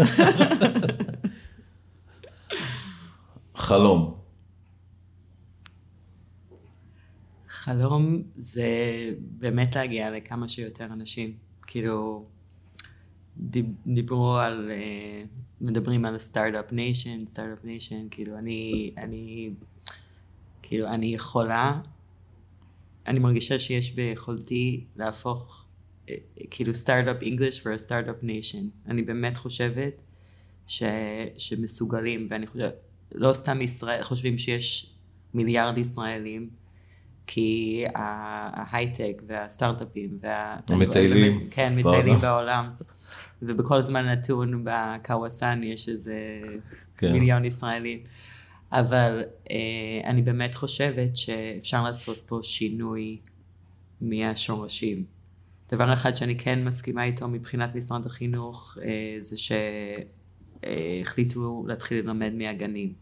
חלום. חלום זה באמת להגיע לכמה שיותר אנשים. כאילו, דיברו על, uh, מדברים על startup nation, startup nation, כאילו אני, אני, כאילו אני יכולה, אני מרגישה שיש ביכולתי להפוך, אה, כאילו startup, a startup nation. אני באמת חושבת ש, שמסוגלים, ואני חושבת, לא סתם ישראל, חושבים שיש מיליארד ישראלים, כי ההייטק והסטארט-אפים, וה... המטיילים. כן, מטיילים בעולם. ובכל זמן נתון בקוואסן יש איזה כן. מיליון ישראלים. אבל אה, אני באמת חושבת שאפשר לעשות פה שינוי מהשורשים. דבר אחד שאני כן מסכימה איתו מבחינת משרד החינוך, אה, זה שהחליטו להתחיל ללמד מהגנים.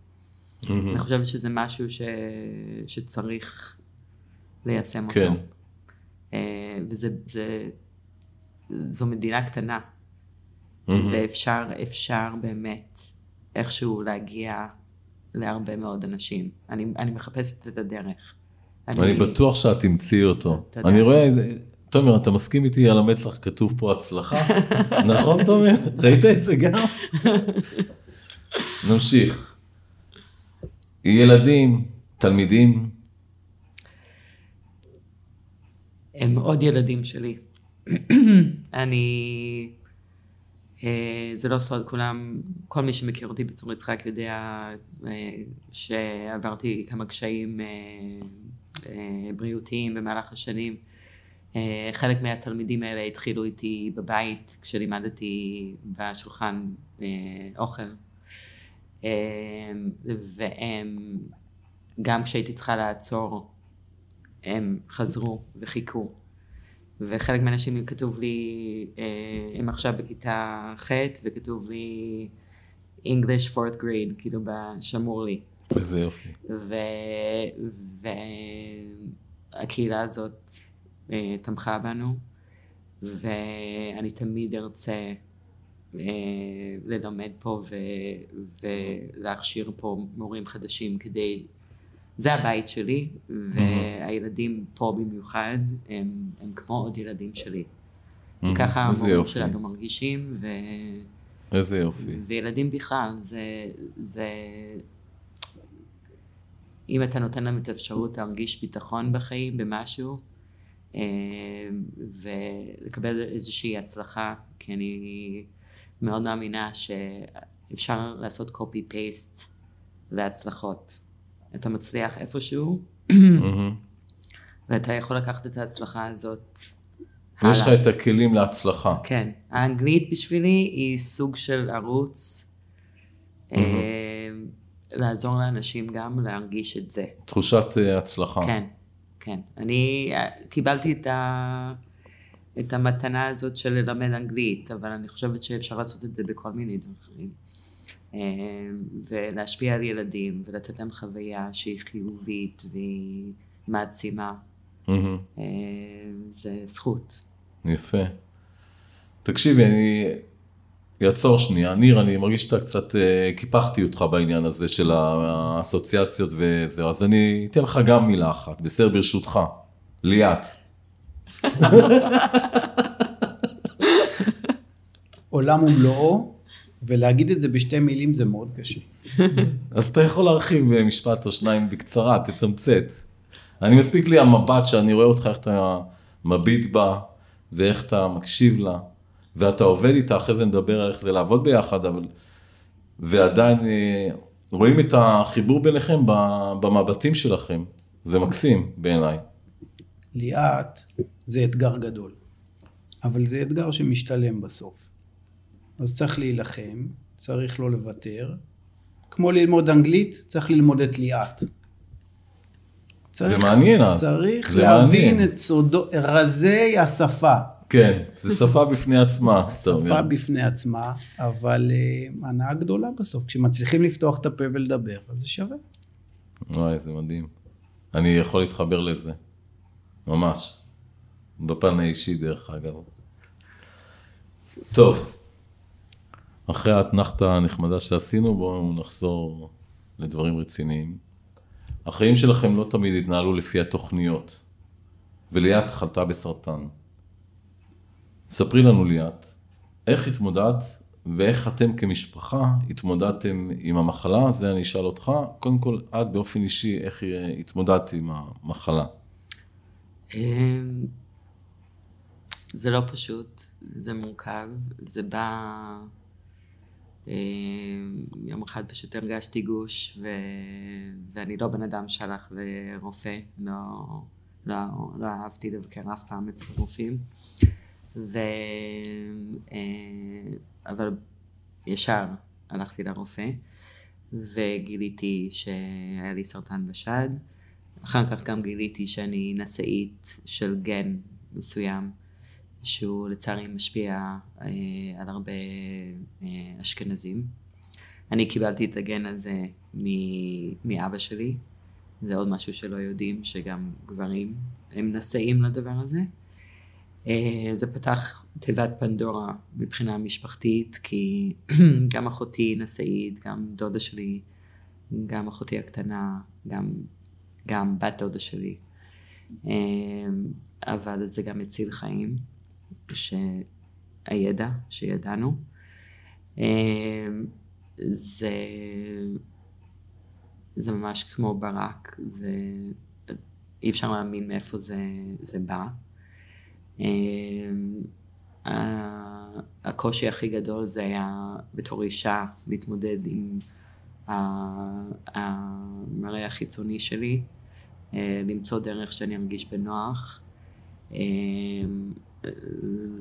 Mm-hmm. אני חושבת שזה משהו ש... שצריך ליישם אותו. כן. אה, וזה, זה, זו מדינה קטנה. mm-hmm. ואפשר אפשר באמת איכשהו להגיע להרבה מאוד אנשים. אני, אני מחפשת את הדרך. אני, אני בטוח שאת תמצאי אותו. תודה. אני רואה, תומר, אתה מסכים איתי על המצח כתוב פה הצלחה? [laughs] נכון, תומר? ראית את זה גם? נמשיך. ילדים, תלמידים. הם עוד ילדים שלי. [clears throat] אני זה לא סוד, כולם, כל מי שמכיר אותי בצור יצחק יודע אה, שעברתי כמה קשיים אה, בריאותיים במהלך השנים. חלק מהתלמידים האלה התחילו איתי בבית כשלימדתי בשולחן אוכל. והם, גם כשהייתי צריכה לעצור, הם חזרו וחיכו. וחלק מהאנשים כתוב לי, אה, הם עכשיו בכיתה ח' וכתוב לי English fourth grade, כאילו בשמור לי. איזה יופי. והקהילה הזאת אה, תמכה בנו, ואני תמיד ארצה אה, ללמד פה ולהכשיר פה מורים חדשים כדי זה הבית שלי, והילדים פה במיוחד הם, הם כמו עוד ילדים שלי. וככה המורים שלנו מרגישים, ו... איזה יופי. וילדים בכלל, זה, זה... אם אתה נותן להם את האפשרות להרגיש ביטחון בחיים, במשהו, אה, ולקבל איזושהי הצלחה, כי אני מאוד מאמינה שאפשר לעשות copy-paste להצלחות. אתה מצליח איפשהו, ואתה יכול לקחת את ההצלחה הזאת הלאה. יש לך את הכלים להצלחה. כן. האנגלית בשבילי היא סוג של ערוץ אה, לעזור לאנשים גם להרגיש את זה. תחושת אה, הצלחה. כן, כן. אני אה, קיבלתי את, ה... את המתנה הזאת של ללמד אנגלית, אבל אני חושבת שאפשר לעשות את זה בכל מיני דברים. אה, ולהשפיע על ילדים ולתת להם חוויה שהיא חיובית והיא מעצימה. Mm-hmm. זה זכות. יפה. תקשיבי, אני יעצור שנייה. ניר, אני מרגיש שאתה קצת, אה, קיפחתי אותך בעניין הזה של האסוציאציות וזהו, אז אני אתן לך גם מילה אחת, בסדר, ברשותך. ליאת. עולם ומלואו, ולהגיד את זה בשתי מילים זה מאוד קשה. אז אתה יכול להרחיב במשפט או שניים בקצרה, תתמצת. אני מספיק לי המבט שאני רואה אותך, איך אתה מביט בה, ואיך אתה מקשיב לה, ואתה עובד איתה, אחרי זה נדבר על איך זה לעבוד ביחד, אבל... ועדיין אה, רואים את החיבור ביניכם במבטים שלכם. זה מקסים בעיניי. ליאת זה אתגר גדול, אבל זה אתגר שמשתלם בסוף. אז צריך להילחם, צריך לא לוותר. כמו ללמוד אנגלית, צריך ללמוד את ליאת. צריך, זה מעניין אז. צריך זה להבין מעניין. את סודו, רזי השפה. כן, זה שפה בפני עצמה. שפה בפני עצמה, אבל uh, הנאה גדולה בסוף. כשמצליחים לפתוח את הפה ולדבר, אז זה שווה. וואי, זה מדהים. אני יכול להתחבר לזה. ממש. בפן האישי, דרך אגב. טוב, אחרי האתנחתה הנחמדה שעשינו, בואו נחזור לדברים רציניים. החיים שלכם לא תמיד התנהלו לפי התוכניות, וליאת חלתה בסרטן. ספרי לנו ליאת, איך התמודדת ואיך אתם כמשפחה התמודדתם עם המחלה? זה אני אשאל אותך. קודם כל, את באופן אישי, איך התמודדת עם המחלה? אמ, זה לא פשוט, זה מורכב, זה בא... אמ, יום אחד פשוט הרגשתי גוש, ו... ואני לא בן אדם שהלך לרופא, לא, לא, לא אהבתי לבקר אף פעם אצל רופאים. ו... אה, אבל ישר הלכתי לרופא, וגיליתי שהיה לי סרטן בשד. אחר כך גם גיליתי שאני נשאית של גן מסוים, שהוא לצערי משפיע אה, על הרבה אה, אשכנזים. אני קיבלתי את הגן הזה מ- מאבא שלי, זה עוד משהו שלא יודעים, שגם גברים הם נשאים לדבר הזה. אה, זה פתח תיבת פנדורה מבחינה משפחתית, כי [clears throat] גם אחותי נשאית, גם דודה שלי, גם אחותי הקטנה, גם גם בת דודה שלי. אמ, אבל זה גם מציל חיים, שהידע שידענו. אמ, זה, זה ממש כמו ברק, זה, אי אפשר להאמין מאיפה זה, זה בא. אמ, הקושי הכי גדול זה היה בתור אישה להתמודד עם המראה החיצוני שלי, אה, למצוא דרך שאני ארגיש בנוח, אה,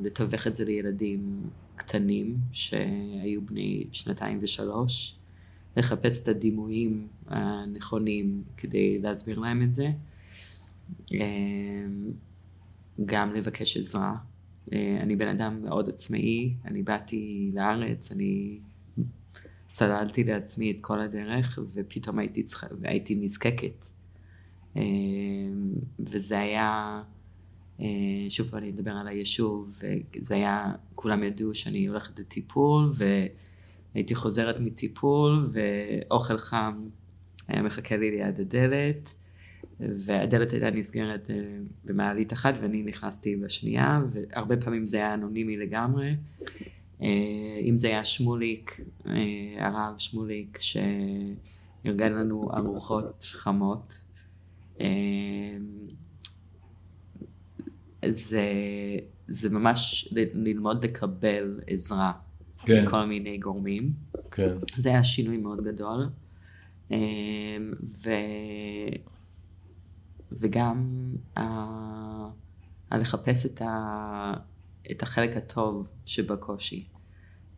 לתווך את זה לילדים קטנים שהיו בני שנתיים ושלוש, לחפש את הדימויים הנכונים כדי להסביר להם את זה, אה, גם לבקש עזרה. אני בן אדם מאוד עצמאי, אני באתי לארץ, אני צללתי לעצמי את כל הדרך, ופתאום הייתי, צריכה, הייתי נזקקת. אה, וזה היה, אה, שוב פעם אני אדבר על היישוב, וזה היה, כולם ידעו שאני הולכת לטיפול, והייתי חוזרת מטיפול, ואוכל חם היה מחכה לי ליד הדלת, והדלת הייתה נסגרת אה, במעלית אחת, ואני נכנסתי בשנייה, והרבה פעמים זה היה אנונימי לגמרי. אם זה היה שמוליק, הרב שמוליק, שארגן לנו ארוחות חמות. זה, זה ממש ללמוד לקבל עזרה כן. מכל מיני גורמים. כן. זה היה שינוי מאוד גדול. ו... וגם ה... לחפש את, ה... את החלק הטוב שבקושי.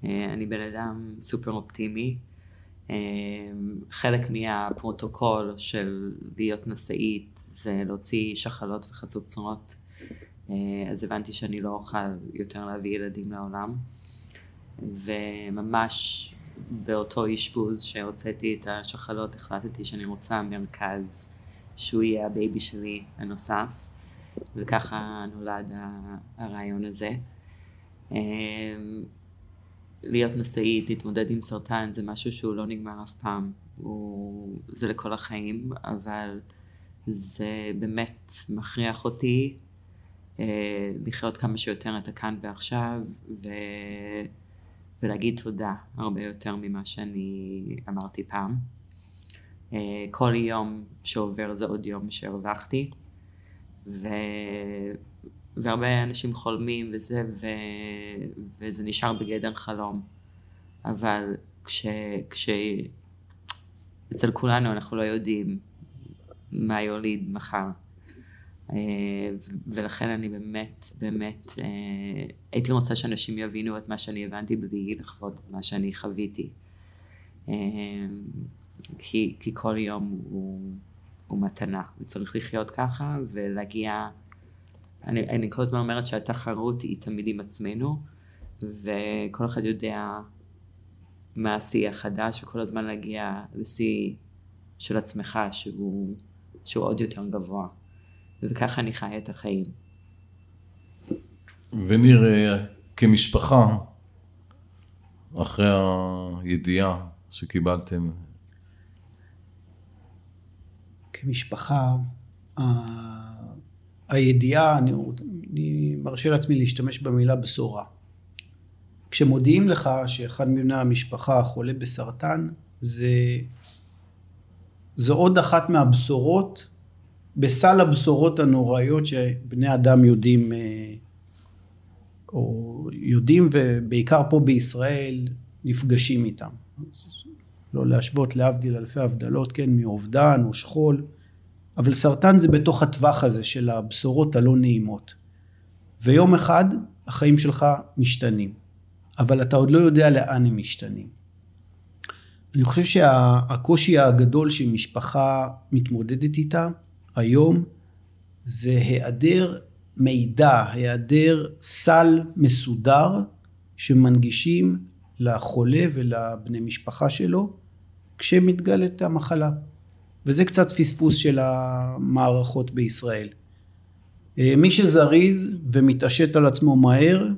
אני בן אדם סופר אופטימי. אמ, חלק מהפרוטוקול של להיות נשאית זה להוציא שחלות וחצוצרות. אה, אז הבנתי שאני לא אוכל יותר להביא ילדים לעולם. וממש באותו אשפוז שהוצאתי את השחלות החלטתי שאני רוצה מרכז שהוא יהיה הבייבי שלי הנוסף. וככה נולד הרעיון הזה. אמ, להיות נשאית, להתמודד עם סרטן, זה משהו שהוא לא נגמר אף פעם. הוא, זה לכל החיים, אבל זה באמת מכריח אותי לחיות כמה שיותר את הכאן ועכשיו, ו... ולהגיד תודה הרבה יותר ממה שאני אמרתי פעם. אה, כל יום שעובר זה עוד יום שהרווחתי, ו... והרבה אנשים חולמים וזה, ו... וזה נשאר בגדר חלום. אבל כש... כש... אצל כולנו אנחנו לא יודעים מה יוליד מחר. אה, ולכן אני באמת, באמת, אה, הייתי רוצה שאנשים יבינו את מה שאני הבנתי בלי לחוות את מה שאני חוויתי. אה, כי, כי כל יום הוא, הוא מתנה, וצריך לחיות ככה ולהגיע, אני, אני כל הזמן אומרת שהתחרות היא תמיד עם עצמנו, וכל אחד יודע מה השיא החדש, וכל הזמן להגיע לשיא של עצמך שהוא, שהוא עוד יותר גבוה. וככה אני חי את החיים. וניר, אה, כמשפחה, אחרי הידיעה שקיבלתם? כמשפחה, הידיעה, אני, אני מרשה לעצמי להשתמש במילה בשורה. כשמודיעים לך שאחד מבני המשפחה חולה בסרטן, זה, זו עוד אחת מהבשורות בסל הבשורות הנוראיות שבני אדם יודעים, אה, או יודעים ובעיקר פה בישראל נפגשים איתם. לא להשוות להבדיל אלפי הבדלות, כן, מאובדן או שכול, אבל סרטן זה בתוך הטווח הזה של הבשורות הלא נעימות. ויום אחד החיים שלך משתנים, אבל אתה עוד לא יודע לאן הם משתנים. אני חושב שהקושי הגדול שמשפחה מתמודדת איתה היום זה היעדר מידע, היעדר סל מסודר שמנגישים לחולה ולבני משפחה שלו כשמתגלת המחלה. וזה קצת פספוס של המערכות בישראל. אה, מי שזריז ומתעשת על עצמו מהר,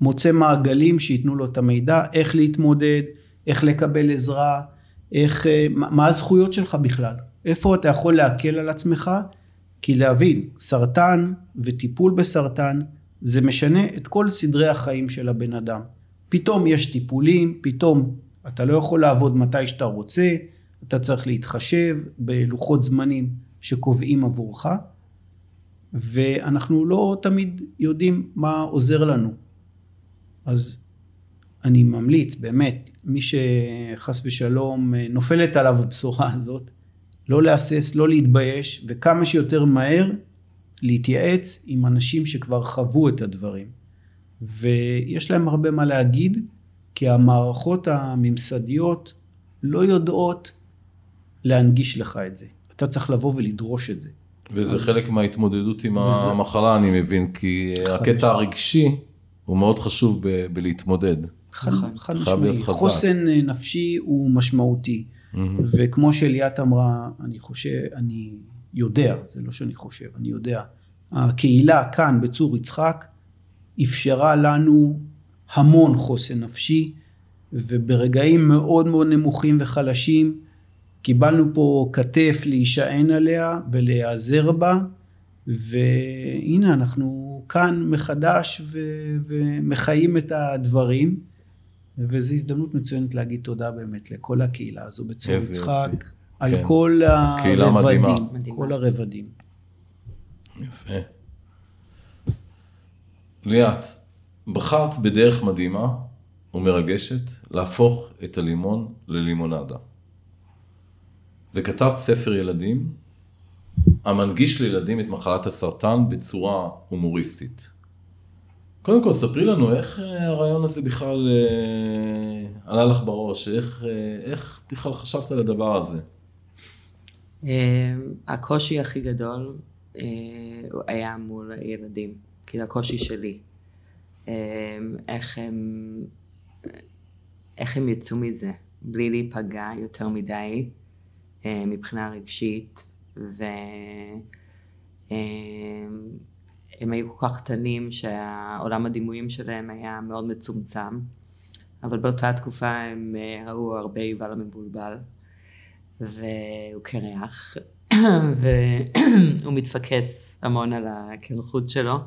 מוצא מעגלים שייתנו לו את המידע, איך להתמודד, איך לקבל עזרה, איך, אה, מה הזכויות שלך בכלל. איפה אתה יכול להקל על עצמך? כי להבין, סרטן וטיפול בסרטן זה משנה את כל סדרי החיים של הבן אדם. פתאום יש טיפולים, פתאום אתה לא יכול לעבוד מתי שאתה רוצה, אתה צריך להתחשב בלוחות זמנים שקובעים עבורך, ואנחנו לא תמיד יודעים מה עוזר לנו. אז אני ממליץ, באמת, מי שחס ושלום נופלת עליו הבשורה הזאת, לא להסס, לא להתבייש, וכמה שיותר מהר להתייעץ עם אנשים שכבר חוו את הדברים. ויש להם הרבה מה להגיד, כי המערכות הממסדיות לא יודעות להנגיש לך את זה. אתה צריך לבוא ולדרוש את זה. וזה אז... חלק מההתמודדות עם וזה... המחלה, אני מבין, כי הקטע הרגשי הוא מאוד חשוב ב- בלהתמודד. חד משמעי. חוסן נפשי הוא משמעותי. וכמו שליאת אמרה, אני חושב, אני יודע, זה לא שאני חושב, אני יודע, הקהילה כאן בצור יצחק אפשרה לנו המון חוסן נפשי, וברגעים מאוד מאוד נמוכים וחלשים קיבלנו פה כתף להישען עליה ולהיעזר בה, והנה אנחנו כאן מחדש ו- ומחיים את הדברים. וזו הזדמנות מצוינת להגיד תודה באמת לכל הקהילה הזו בצור יצחק, על כן. כל הרבדים, כל הרבדים. יפה. ליאת, בחרת בדרך מדהימה ומרגשת להפוך את הלימון ללימונדה. וכתבת ספר ילדים המנגיש לילדים את מחלת הסרטן בצורה הומוריסטית. קודם כל, ספרי לנו איך אה, הרעיון הזה בכלל אה, עלה לך בראש, איך, אה, איך בכלל חשבת על הדבר הזה? הקושי הכי גדול היה מול הילדים, כאילו הקושי שלי. איך הם, איך הם יצאו מזה, בלי להיפגע יותר מדי מבחינה רגשית, ו... הם היו כל כך קטנים שהעולם הדימויים שלהם היה מאוד מצומצם. אבל באותה תקופה הם אה, ראו הרבה יובל המבולבל, והוא קרח, [coughs] והוא מתפקס המון על הקרחות שלו,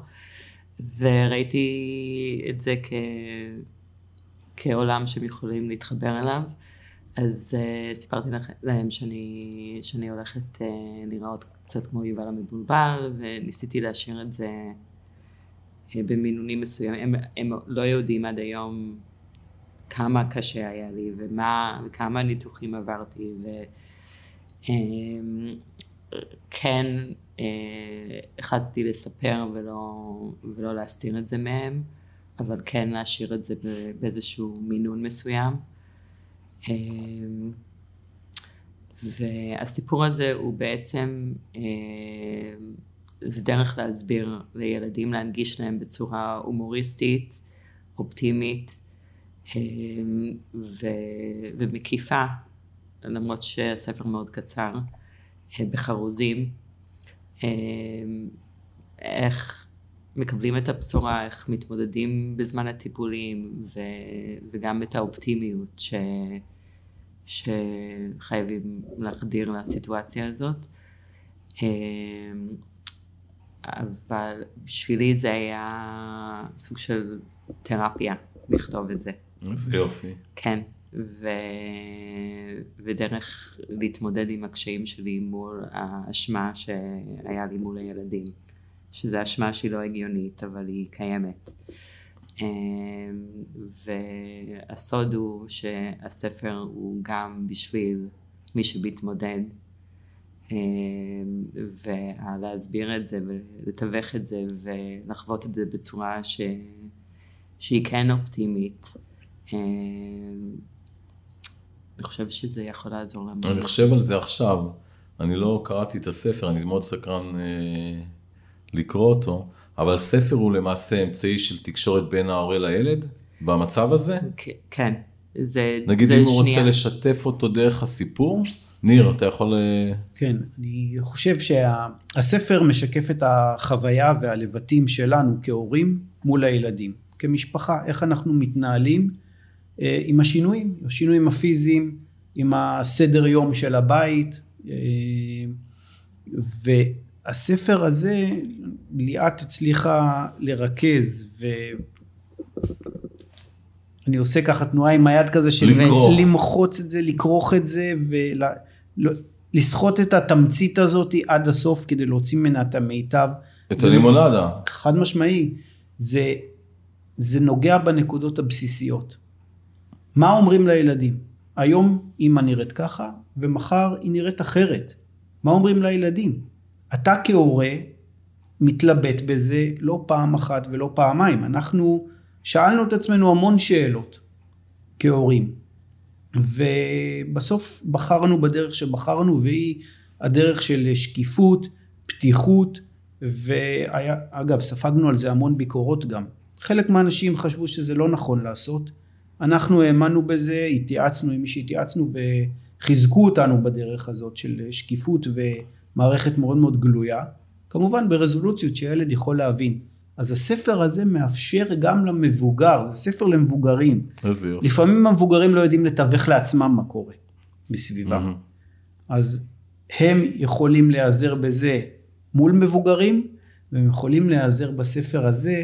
וראיתי את זה כ... כעולם שהם יכולים להתחבר אליו. אז uh, סיפרתי להם שאני, שאני הולכת uh, להיראות קצת כמו יובל המבולבל, וניסיתי להשאיר את זה uh, במינונים מסוימים. הם, הם לא יודעים עד היום כמה קשה היה לי, ומה, וכמה ניתוחים עברתי, וכן uh, uh, החלטתי לספר ולא, ולא להסתיר את זה מהם, אבל כן להשאיר את זה באיזשהו מינון מסוים. והסיפור הזה הוא בעצם, אמ, זה דרך להסביר לילדים, להנגיש להם בצורה הומוריסטית, אופטימית אמ, ו, ומקיפה, למרות שהספר מאוד קצר, אה, בחרוזים, איך מקבלים את הבשורה, איך מתמודדים בזמן הטיפולים, ו, וגם את האופטימיות ש, שחייבים להחדיר לסיטואציה הזאת. אמ, אבל בשבילי זה היה סוג של תרפיה לכתוב את זה. איזה יופי. כן, ו... ודרך להתמודד עם הקשיים שלי מול האשמה שהיה לי מול הילדים. שזו אשמה שהיא לא הגיונית, אבל היא קיימת. אמ, והסוד הוא שהספר הוא גם בשביל מי שמתמודד, אמ, ולהסביר את זה ולתווך את זה ולחוות את זה בצורה ש... שהיא כן אופטימית. אמ, אני חושב שזה יכול לעזור לנו. אני חושב על זה עכשיו. אני לא קראתי את הספר, אני מאוד סקרן אה, לקרוא אותו, אבל ספר הוא למעשה אמצעי של תקשורת בין ההורה לילד, במצב הזה? כן, זה נגיד זה אם הוא שנייה. רוצה לשתף אותו דרך הסיפור, ניר, אתה יכול... אה, כן, אני חושב שהספר משקף את החוויה והלבטים שלנו כהורים מול הילדים, כמשפחה, איך אנחנו מתנהלים אה, עם השינויים, השינויים הפיזיים, עם הסדר יום של הבית, אה, ו... הספר הזה, ליאת הצליחה לרכז, ואני עושה ככה תנועה עם היד כזה של למחוץ את זה, לכרוך את זה, ולסחוט את התמצית הזאת עד הסוף כדי להוציא ממנה את המיטב. את הלימונדה. חד משמעי. זה, זה נוגע בנקודות הבסיסיות. מה אומרים לילדים? היום אמא נראית ככה, ומחר היא נראית אחרת. מה אומרים לילדים? אתה כהורה מתלבט בזה לא פעם אחת ולא פעמיים. אנחנו שאלנו את עצמנו המון שאלות כהורים. ובסוף בחרנו בדרך שבחרנו והיא הדרך של שקיפות, פתיחות ואגב ספגנו על זה המון ביקורות גם. חלק מהאנשים חשבו שזה לא נכון לעשות. אנחנו האמנו בזה, התייעצנו עם מי שהתייעצנו וחיזקו אותנו בדרך הזאת של שקיפות ו... מערכת מאוד מאוד גלויה, כמובן ברזולוציות שילד יכול להבין. אז הספר הזה מאפשר גם למבוגר, זה ספר למבוגרים. איזה יופי. לפעמים המבוגרים לא יודעים לתווך לעצמם מה קורה בסביבם. Mm-hmm. אז הם יכולים להיעזר בזה מול מבוגרים, והם יכולים להיעזר בספר הזה,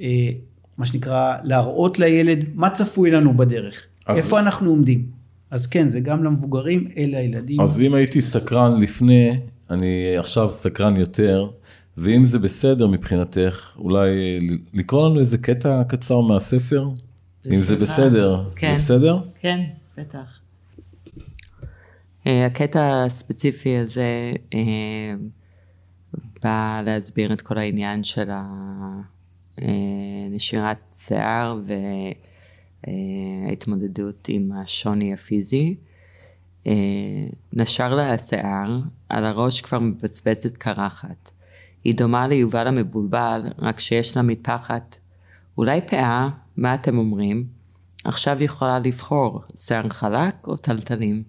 אה, מה שנקרא, להראות לילד מה צפוי לנו בדרך, איפה זה... אנחנו עומדים. אז כן, זה גם למבוגרים, אלה הילדים. אז אם הייתי סקרן לפני, אני עכשיו סקרן יותר, ואם זה בסדר מבחינתך, אולי לקרוא לנו איזה קטע קצר מהספר? אם זה בסדר, כן, זה בסדר? כן, בטח. אה, הקטע הספציפי הזה אה, בא להסביר את כל העניין של נשירת שיער וההתמודדות עם השוני הפיזי. אה, נשר לה השיער, על הראש כבר מבצבצת קרחת. היא דומה ליובל המבולבל, רק שיש לה מטפחת. אולי פאה, מה אתם אומרים? עכשיו יכולה לבחור, שיער חלק או טלטלים.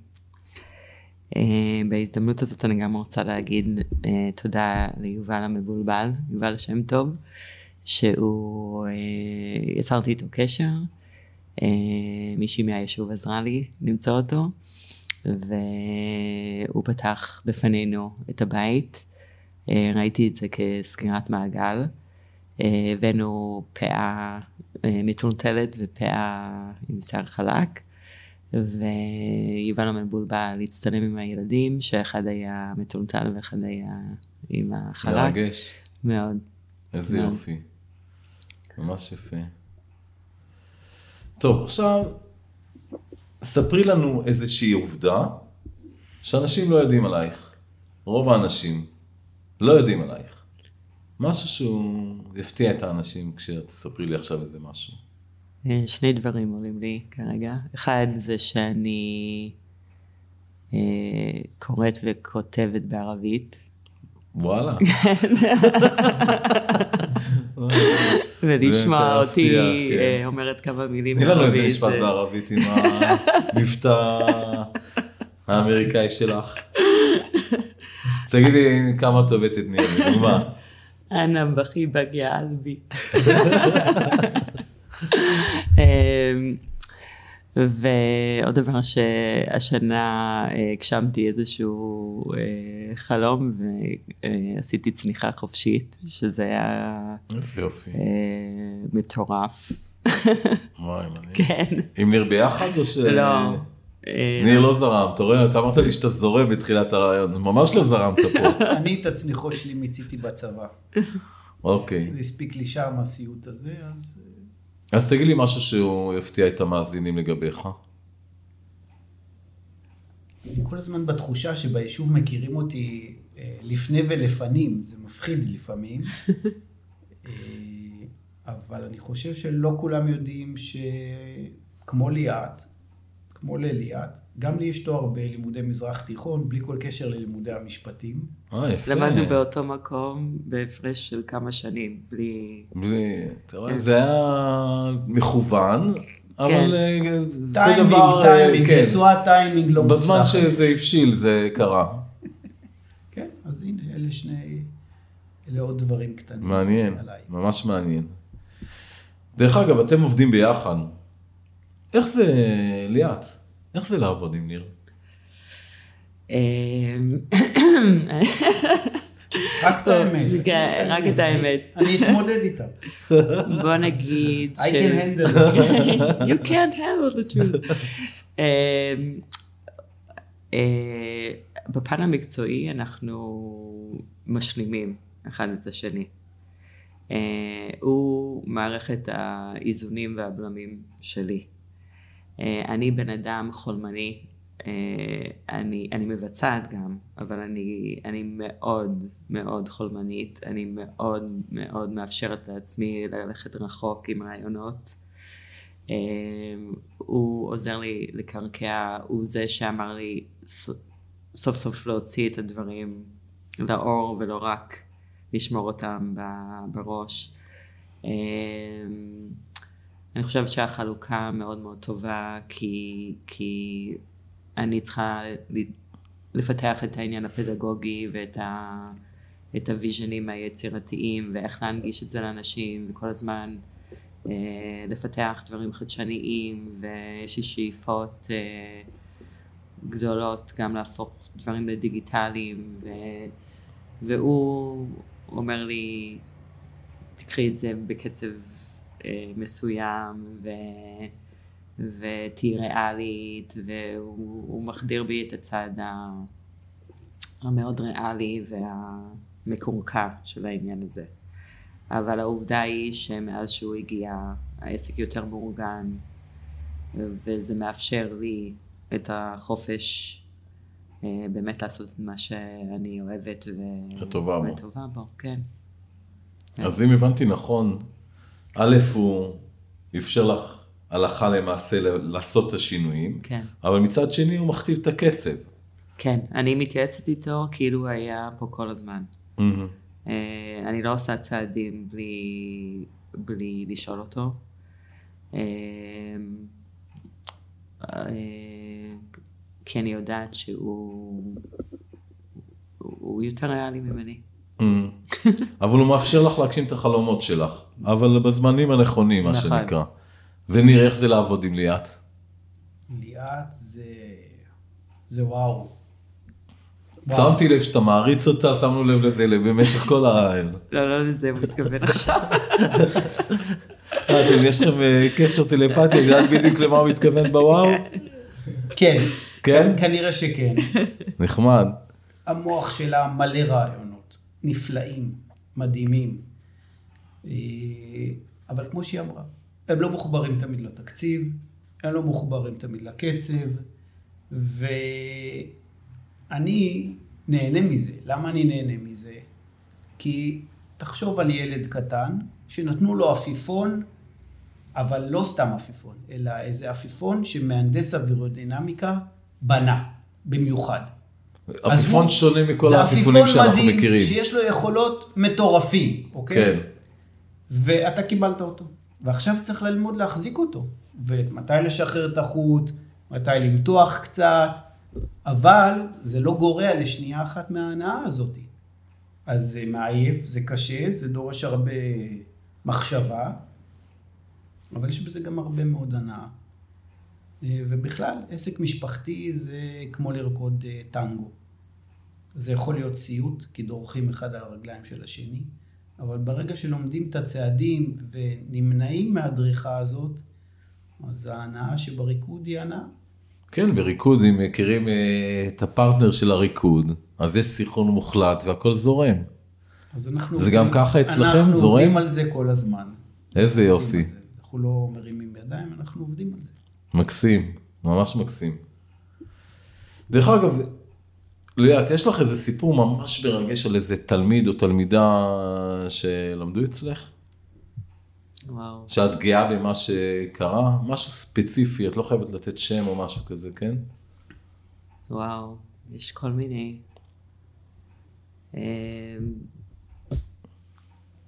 Uh, בהזדמנות הזאת אני גם רוצה להגיד uh, תודה ליובל המבולבל, יובל שם טוב, שהוא, uh, יצרתי איתו קשר, אה, מישהי מהיישוב עזרה לי למצוא אותו, והוא פתח בפנינו את הבית. אה, ראיתי את זה כסגירת מעגל. אה, הבאנו פאה אה, מטולטלת ופאה עם שיער חלק. ויובל המבולבל להצטלם עם הילדים, שאחד היה מטולטל ואחד היה עם החלק. מרגש. מאוד. איזה מאוד. יופי. ממש יפה. טוב, עכשיו, ספרי לנו איזושהי עובדה שאנשים לא יודעים עלייך. רוב האנשים לא יודעים עלייך. משהו שהוא יפתיע את האנשים כשתספרי לי עכשיו איזה משהו. אה, שני דברים עולים לי כרגע. אחד זה שאני אה, קוראת וכותבת בערבית, וואלה. [laughs] ולשמוע אותי מפתיע, כן. אה, אומרת כמה מילים תני לנו איזה בערבית. משפט בערבית עם המבטא האמריקאי שלך. תגידי כמה אוהבת את ניר, דוגמה. אנא בכי בגיה אלבי. [laughs] ועוד דבר שהשנה אה, הגשמתי איזשהו אה, חלום ועשיתי צניחה חופשית, שזה היה. אה, מטורף. וואי. כן. עם ניר ביחד או ש... לא. ניר לא זרם, אתה רואה, אתה אמרת לי שאתה זורם בתחילת הרעיון, ממש לא זרמת פה. [laughs] אני את הצניחות שלי מיציתי בצבא. אוקיי. זה הספיק לי שם הסיוט הזה, אז... אז תגיד לי משהו שהוא יפתיע את המאזינים לגביך. אני כל הזמן בתחושה שביישוב מכירים אותי אה, לפני ולפנים, זה מפחיד לפעמים. [laughs] אה, אבל אני חושב שלא כולם יודעים שכמו ליאת, כמו לליאת, גם לי יש תואר בלימודי מזרח תיכון, בלי כל קשר ללימודי המשפטים. אה, יפה. למדנו באותו מקום בהפרש של כמה שנים, בלי... בלי, אתה רואה, זה היה מכוון, אבל אה, כל טיימינג, דבר, אה, טיימינג, כן. רצועת טיימינג לא בזמן מוצלחת. שזה הבשיל זה קרה. [laughs] כן, אז הנה, אלה שני, אלה עוד דברים קטנים. מעניין. ממש מעניין. דרך אגב, אתם עובדים ביחד. איך זה, ליאת? איך זה לעבוד עם ניר? אמ, רק את האמת. כן, רק את האמת. אני אתמודד איתה. בוא נגיד I can handle it. you can't handle the truth. אמ, אה, בפן המקצועי אנחנו משלימים אחד את השני. אה, הוא מערכת האיזונים והבלמים שלי. אה, אני בן אדם חולמני, אה, אני, אני מבצעת גם, אבל אני, אני מאוד מאוד חולמנית, אני מאוד מאוד מאפשרת לעצמי ללכת רחוק עם רעיונות. אה, הוא עוזר לי לקרקע, הוא זה שאמר לי סוף סוף להוציא את הדברים לאור ולא רק לשמור אותם בראש. אני חושבת שהחלוקה מאוד מאוד טובה כי, כי אני צריכה לפתח את העניין הפדגוגי ואת ה, את הוויז'נים היצירתיים ואיך להנגיש את זה לאנשים וכל הזמן אה, לפתח דברים חדשניים ויש לי שאיפות אה, גדולות גם להפוך דברים לדיגיטליים ו, והוא אומר לי תקחי את זה בקצב מסוים ו, ותהיי ריאלית והוא הוא מחדיר בי את הצד המאוד ריאלי והמקורקע של העניין הזה. אבל העובדה היא שמאז שהוא הגיע העסק יותר מאורגן וזה מאפשר לי את החופש אה, באמת לעשות את מה שאני אוהבת ו... וטובה בו. וטובה בו, כן. אז אם הבנתי נכון, א', הוא אפשר לך הלכה למעשה לעשות את השינויים, כן. אבל מצד שני הוא מכתיב את הקצב. כן, אני מתייעצת איתו כאילו היה פה כל הזמן. מהמם. אה, אני לא עושה צעדים בלי, בלי לשאול אותו. אה, אה, כי אני יודעת שהוא הוא יותר ריאלי ממני. אבל הוא מאפשר לך להגשים את החלומות שלך, אבל בזמנים הנכונים, מה נכון. שנקרא. ונראה איך זה לעבוד עם ליאת. ליאת זה... זה וואו. שמתי לב שאתה מעריץ אותה, שמנו לב לזה במשך כל הרעיון. לא, לא לזה הוא מתכוון עכשיו. אה, אתם, יש לכם אה, קשר טלפתי, אני יודעת בדיוק למה הוא מתכוון בוואו? כן. כן? כנראה שכן. נחמד. המוח שלה מלא רעיונות, נפלאים, מדהימים. אה, אבל כמו שהיא אמרה, הם לא מחוברים תמיד לתקציב, הם לא מחוברים תמיד לקצב, ואני נהנה מזה. למה אני נהנה מזה? כי תחשוב על ילד קטן שנתנו לו עפיפון, אבל לא סתם עפיפון, אלא איזה עפיפון שמהנדס אווירודינמיקה בנה, במיוחד. עפיפון שונה מכל זה העפיפונים עפיפון שאנחנו מדהים, מכירים. שיש לו יכולות מטורפים, אוקיי? כן. ואתה קיבלת אותו, ועכשיו צריך ללמוד להחזיק אותו, ומתי לשחרר את החוט, מתי למתוח קצת, אבל זה לא גורע לשנייה אחת מההנאה הזאת. אז זה מעייף, זה קשה, זה דורש הרבה מחשבה, אבל יש בזה גם הרבה מאוד הנאה. אה, ובכלל, עסק משפחתי זה כמו לרקוד אה, טנגו. זה יכול להיות סיוט, כי דורכים אחד על הרגליים של השני, אבל ברגע שלומדים את הצעדים ונמנעים מהדריכה הזאת, אז ההנאה שבריקוד היא הנאה. כן, בריקוד, אם מכירים אה, את הפרטנר של הריקוד, אז יש סינכרון מוחלט והכל זורם. אז אנחנו... זה גם ככה אצלכם? אנחנו זורם? עובדים על זה כל הזמן. איזה יופי. אנחנו לא מרימים ידיים, אנחנו עובדים על זה. מקסים, ממש מקסים. דרך אגב, ליאת, יש לך איזה סיפור ממש מרגש על איזה תלמיד או תלמידה שלמדו אצלך? וואו. שאת גאה במה שקרה? משהו ספציפי, את לא חייבת לתת שם או משהו כזה, כן? וואו, יש כל מיני. אמ,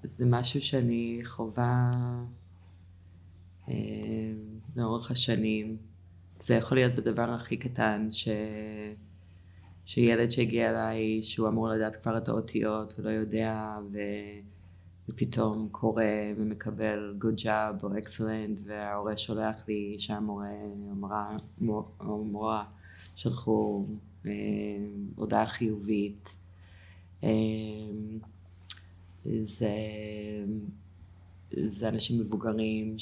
זה משהו שאני חווה אמ, לאורך השנים. זה יכול להיות בדבר הכי קטן, ש... שילד שהגיע אליי, שהוא אמור לדעת כבר את האותיות ולא יודע, ו... ופתאום קורא ומקבל good job או excellent, וההורה שולח לי שהמורה אמרה, או מורה שלחו אה, הודעה חיובית. אה, זה, זה אנשים מבוגרים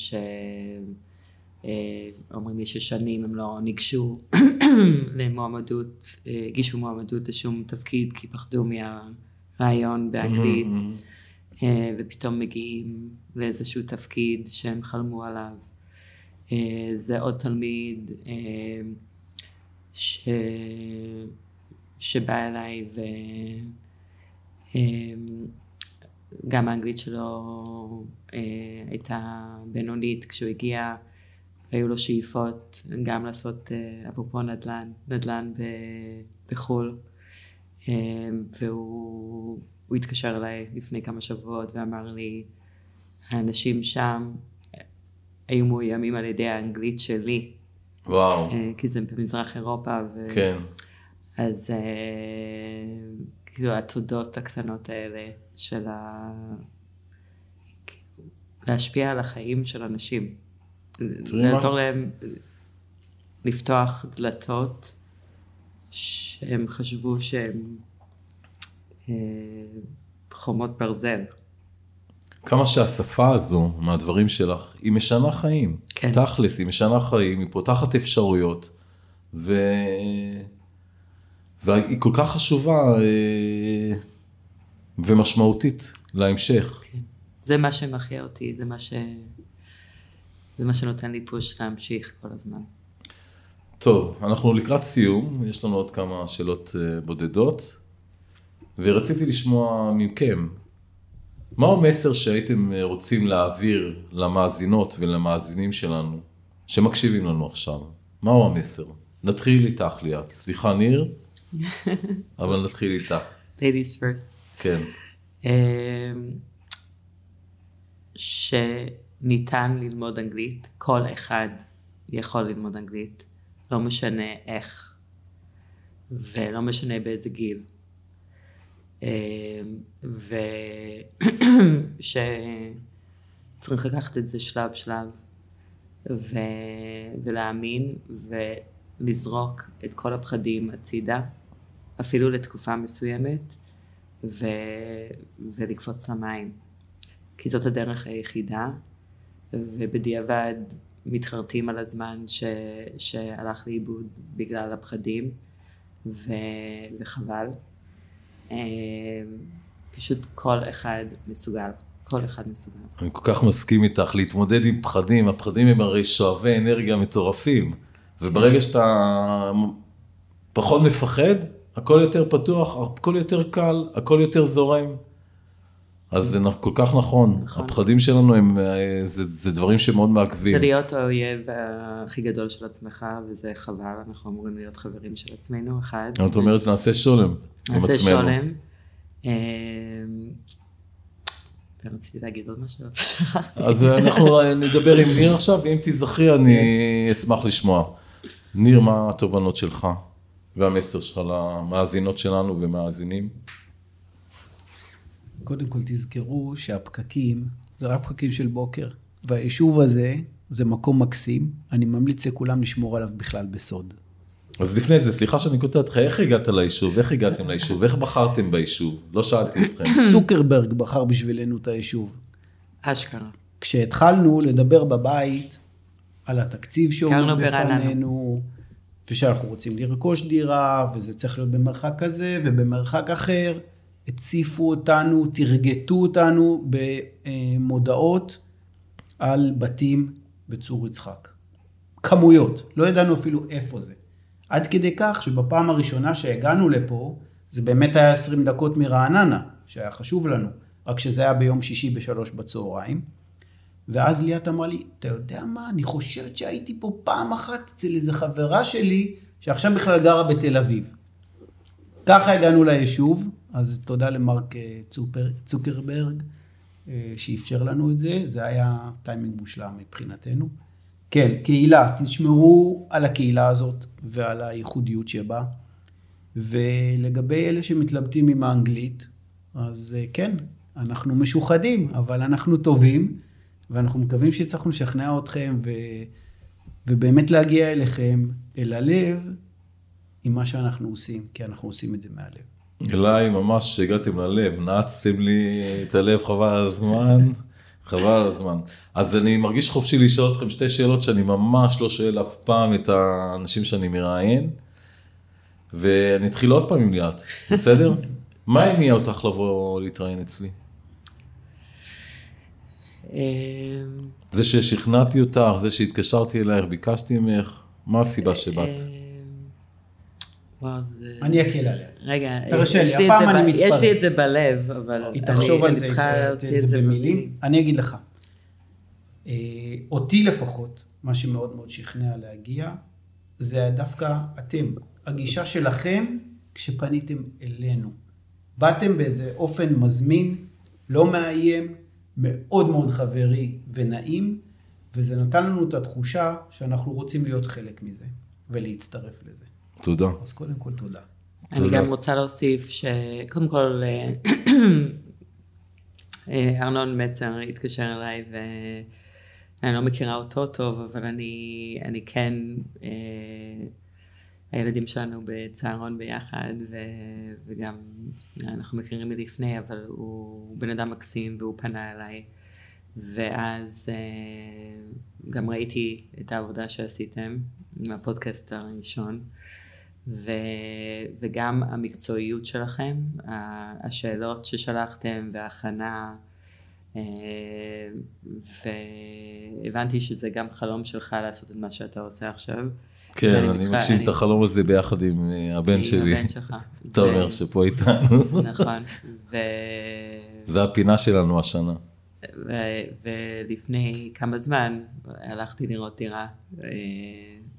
שאומרים לי ששנים הם לא ניגשו [coughs] למועמדות, אה, הגישו מועמדות לשום תפקיד כי פחדו מהרעיון באנגלית. אה, ופתאום מגיעים לאיזשהו תפקיד שהם חלמו עליו. אה, זה עוד תלמיד אה, ש... שבא אליי וגם האנגלית שלו אה, הייתה בינונית כשהוא הגיע, היו לו שאיפות גם לעשות אה, אפרופו נדל"ן, נדל"ן ב- בחו"ל. אה, והוא הוא התקשר אליי לפני כמה שבועות ואמר לי, האנשים שם היו מאוימים על ידי האנגלית שלי, וואו, אה, כי זה במזרח אירופה, ו... כן. אז אה, כאילו התודות הקטנות האלה של ה... להשפיע על החיים של אנשים, לעזור להם לפתוח דלתות שהם חשבו שהם אה, חומות ברזל. כמה שהשפה הזו, מהדברים שלך, היא משנה חיים. כן. תכלס, היא משנה חיים, היא פותחת אפשרויות, ו... והיא כל כך חשובה אה, ומשמעותית להמשך. כן. זה מה שמחיה אותי, זה מה ש... זה מה שנותן לי פוש להמשיך כל הזמן. טוב, אנחנו לקראת סיום, יש לנו עוד כמה שאלות אה, בודדות, ורציתי לשמוע מכם, מהו המסר שהייתם אה, רוצים להעביר למאזינות ולמאזינים שלנו, שמקשיבים לנו עכשיו? מהו המסר? נתחיל איתך ליאת. סליחה ניר, [laughs] אבל נתחיל איתך. ladies first. כן. אמ, שניתן ללמוד אנגלית, כל אחד יכול ללמוד אנגלית, לא משנה איך, ולא משנה באיזה גיל. אמ, ושצריך [clears throat] לקחת את זה שלב שלב, ו... ולהאמין ולזרוק את כל הפחדים הצידה, אפילו לתקופה מסוימת, ו... ולקפוץ למים. כי זאת הדרך היחידה, ובדיעבד מתחרטים על הזמן ש... שהלך לאיבוד בגלל הפחדים, ו... וחבל. אה, פשוט כל אחד מסוגל. כל אחד מסוגל. אני כל כך מסכים איתך, להתמודד עם פחדים, הפחדים הם הרי שואבי אנרגיה מטורפים, וברגע שאתה פחות מפחד, הכל יותר פתוח, הכל יותר קל, הכל יותר זורם. אז זה כל כך נכון, נכון. הפחדים שלנו הם, אה, זה, זה דברים שמאוד מעכבים. זה להיות האויב הכי גדול של עצמך, וזה חבל, אנחנו אמורים להיות חברים של עצמנו, אחד. את אומרת נעשה שולם נעשה שולם. אה, רציתי להגיד עוד משהו. אז אנחנו נדבר עם ניר עכשיו, ואם תזכרי אני אשמח לשמוע. ניר, מה התובנות שלך והמסר שלך למאזינות שלנו ומאזינים? קודם כל תזכרו שהפקקים זה רק פקקים של בוקר, והיישוב הזה זה מקום מקסים, אני ממליץ לכולם לשמור עליו בכלל בסוד. אז לפני זה, סליחה שאני קוטע אותך, איך הגעת ליישוב? איך הגעתם ליישוב? איך בחרתם ביישוב? לא שאלתי אתכם. [coughs] סוקרברג בחר בשבילנו את היישוב. אשכרה. כשהתחלנו לדבר בבית על התקציב שעומד בפנינו, ושאנחנו רוצים לרכוש דירה, וזה צריך להיות במרחק כזה ובמרחק אחר, הציפו אותנו, תרגטו אותנו במודעות על בתים בצור יצחק. כמויות, לא ידענו אפילו איפה זה. עד כדי כך שבפעם הראשונה שהגענו לפה, זה באמת היה 20 דקות מרעננה, שהיה חשוב לנו, רק שזה היה ביום שישי בשלוש בצהריים. ואז ליאת אמרה לי, אתה יודע מה, אני חושבת שהייתי פה פעם אחת אצל איזה חברה שלי, שעכשיו בכלל גרה בתל אביב. ככה הגענו ליישוב, אז תודה למרק אה, צופר, צוקרברג, אה, שאפשר לנו את זה, זה היה טיימינג מושלם מבחינתנו. כן, קהילה, תשמרו על הקהילה הזאת ועל הייחודיות שבה. ולגבי אלה שמתלבטים עם האנגלית, אז אה, כן, אנחנו משוחדים, אבל אנחנו טובים, ואנחנו מקווים שהצלחנו לשכנע אתכם ו... ובאמת להגיע אליכם, אל הלב, עם מה שאנחנו עושים, כי אנחנו עושים את זה מהלב. אליי ממש הגעתם ללב, נעצתם לי את הלב חבל על הזמן. חבל על הזמן. אז אני מרגיש חופשי לשאול אתכם שתי שאלות שאני ממש לא שואל אף פעם את האנשים שאני מראיין. ואני אתחיל עוד פעם עם ליאת, בסדר? [laughs] מה הניע אותך לבוא להתראיין אצלי? אמ, זה ששכנעתי אותך, זה שהתקשרתי אלייך, ביקשתי ממך, מה הסיבה שבאת? אמ, אני אקל עליה. רגע, תרשה לי, הפעם אני מתפרץ. יש לי את זה בלב, אבל אני צריכה להוציא את זה במילים. אני אגיד לך, אה, אותי לפחות, מה שמאוד מאוד שכנע להגיע, זה היה דווקא אתם, הגישה שלכם כשפניתם אלינו. באתם באיזה אופן מזמין, לא מאיים, מאוד מאוד חברי ונעים, וזה נתן לנו את התחושה שאנחנו רוצים להיות חלק מזה ולהצטרף לזה. תודה. אז קודם כל תודה. אני גם רוצה להוסיף שקודם כל אה, אה, ארנון מצר התקשר אליי ואני לא מכירה אותו טוב, אבל אני, אני כן, אה, הילדים שלנו בצהרון ביחד ו, וגם אנחנו מכירים מלפני, אבל הוא בן אדם מקסים והוא פנה אליי. ואז גם ראיתי את העבודה שעשיתם עם הפודקאסט הראשון. ו, וגם המקצועיות שלכם, השאלות ששלחתם וההכנה, אה, והבנתי שזה גם חלום שלך לעשות את מה שאתה עושה עכשיו. כן, אני מגשים את החלום הזה ביחד עם אה, הבן שלי. עם הבן שלך. [laughs] תומר שפה איתנו. [laughs] נכון. זה הפינה שלנו השנה. ולפני כמה זמן הלכתי לראות דירה אה,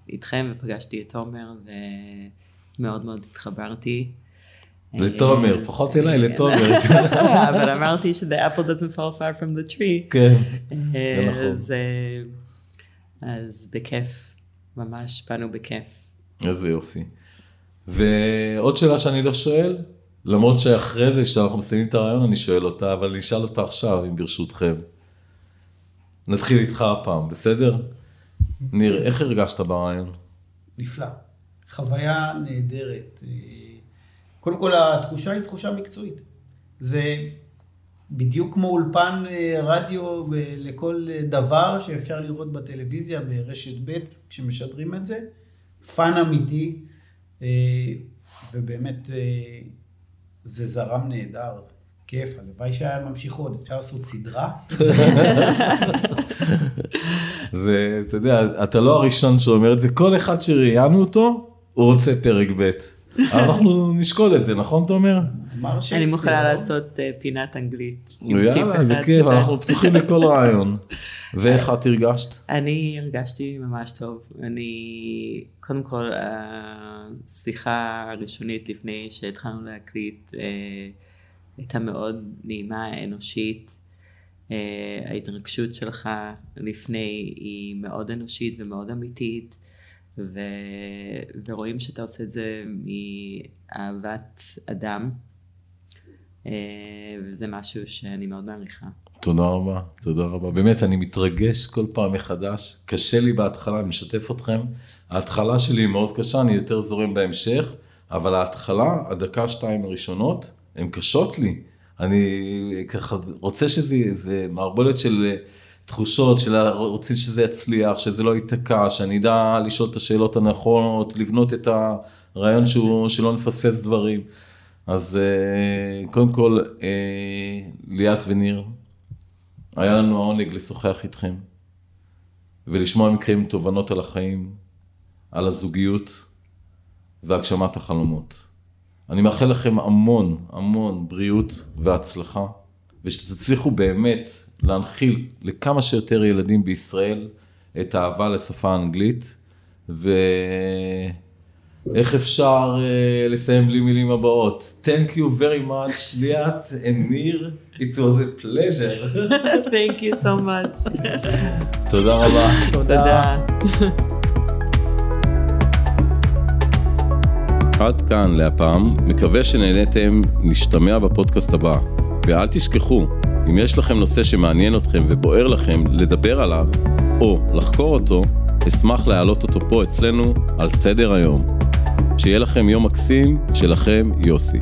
איתכם ופגשתי את תומר מאוד התחברתי. לתומר, אה, פחות אליי, כן. לתומר. [laughs] אבל אמרתי ש- the apple doesn't fall far from the tree. כן, זה נכון. אז בכיף, ממש באנו בכיף. איזה יופי. ועוד שאלה שאני לא שואל, למרות שאחרי זה, כשאנחנו מסיימים את הרעיון, אני שואל אותה, אבל אני אשאל אותה עכשיו, אם ברשותכם. נתחיל איתך הפעם, בסדר? ניר, איך הרגשת ברעיון? נפלא. חוויה נהדרת. אה, קודם כל, התחושה היא תחושה מקצועית. זה בדיוק כמו אולפן אה, רדיו לכל דבר שאפשר לראות בטלוויזיה ברשת ב' כשמשדרים את זה. fun אמיתי, אה, ובאמת אה, זה זרם נהדר. כיף, הלוואי שהיה ממשיך עוד, אפשר לעשות סדרה. [laughs] זה, אתה יודע, אתה לא הראשון שאומר את זה, כל אחד שראיינו אותו, הוא רוצה פרק ב'. אנחנו נשקול את זה, נכון תומר? אני מוכנה? לעשות אה, פינת אנגלית. יאללה, בכיף. אנחנו פתוחים לכל רעיון. [laughs] ואיך את הרגשת? אני הרגשתי ממש טוב. אני, קודם כל, השיחה הראשונית לפני שהתחלנו להקליט אה, הייתה מאוד נעימה, אנושית. אה, ההתרגשות שלך לפני היא מאוד אנושית ומאוד אמיתית, ו... ורואים שאתה עושה את זה מאהבת אדם, אה, וזה משהו שאני מאוד מעריכה. תודה רבה, תודה רבה. באמת, אני מתרגש כל פעם מחדש. קשה לי בהתחלה, אני משתף אתכם. ההתחלה שלי היא מאוד קשה, אני יותר זורם בהמשך, אבל ההתחלה, הדקה, שתיים הראשונות, הן קשות לי. אני ככה רוצה שזה זה מערבולת של תחושות, של רוצים שזה יצליח, שזה לא ייתקע, שאני אדע לשאול את השאלות הנכונות, לבנות את הרעיון שהוא, שלא נפספס דברים. אז אה, קודם כל, אה, ליאת וניר, היה לנו העונג לשוחח איתכם ולשמוע מכם תובנות על החיים, על הזוגיות והגשמת החלומות. אני מאחל לכם המון המון בריאות והצלחה, ושתצליחו באמת להנחיל לכמה שיותר ילדים בישראל את האהבה לשפה האנגלית, ואיך אפשר uh, לסיים בלי מילים הבאות. Thank you very much, ליאת and ניר, it was a pleasure. Thank you so much. תודה רבה. תודה. עד כאן להפעם, מקווה שנהניתם, נשתמע בפודקאסט הבא. ואל תשכחו, אם יש לכם נושא שמעניין אתכם ובוער לכם לדבר עליו, או לחקור אותו, אשמח להעלות אותו פה אצלנו על סדר היום. שיהיה לכם יום מקסים, שלכם יוסי.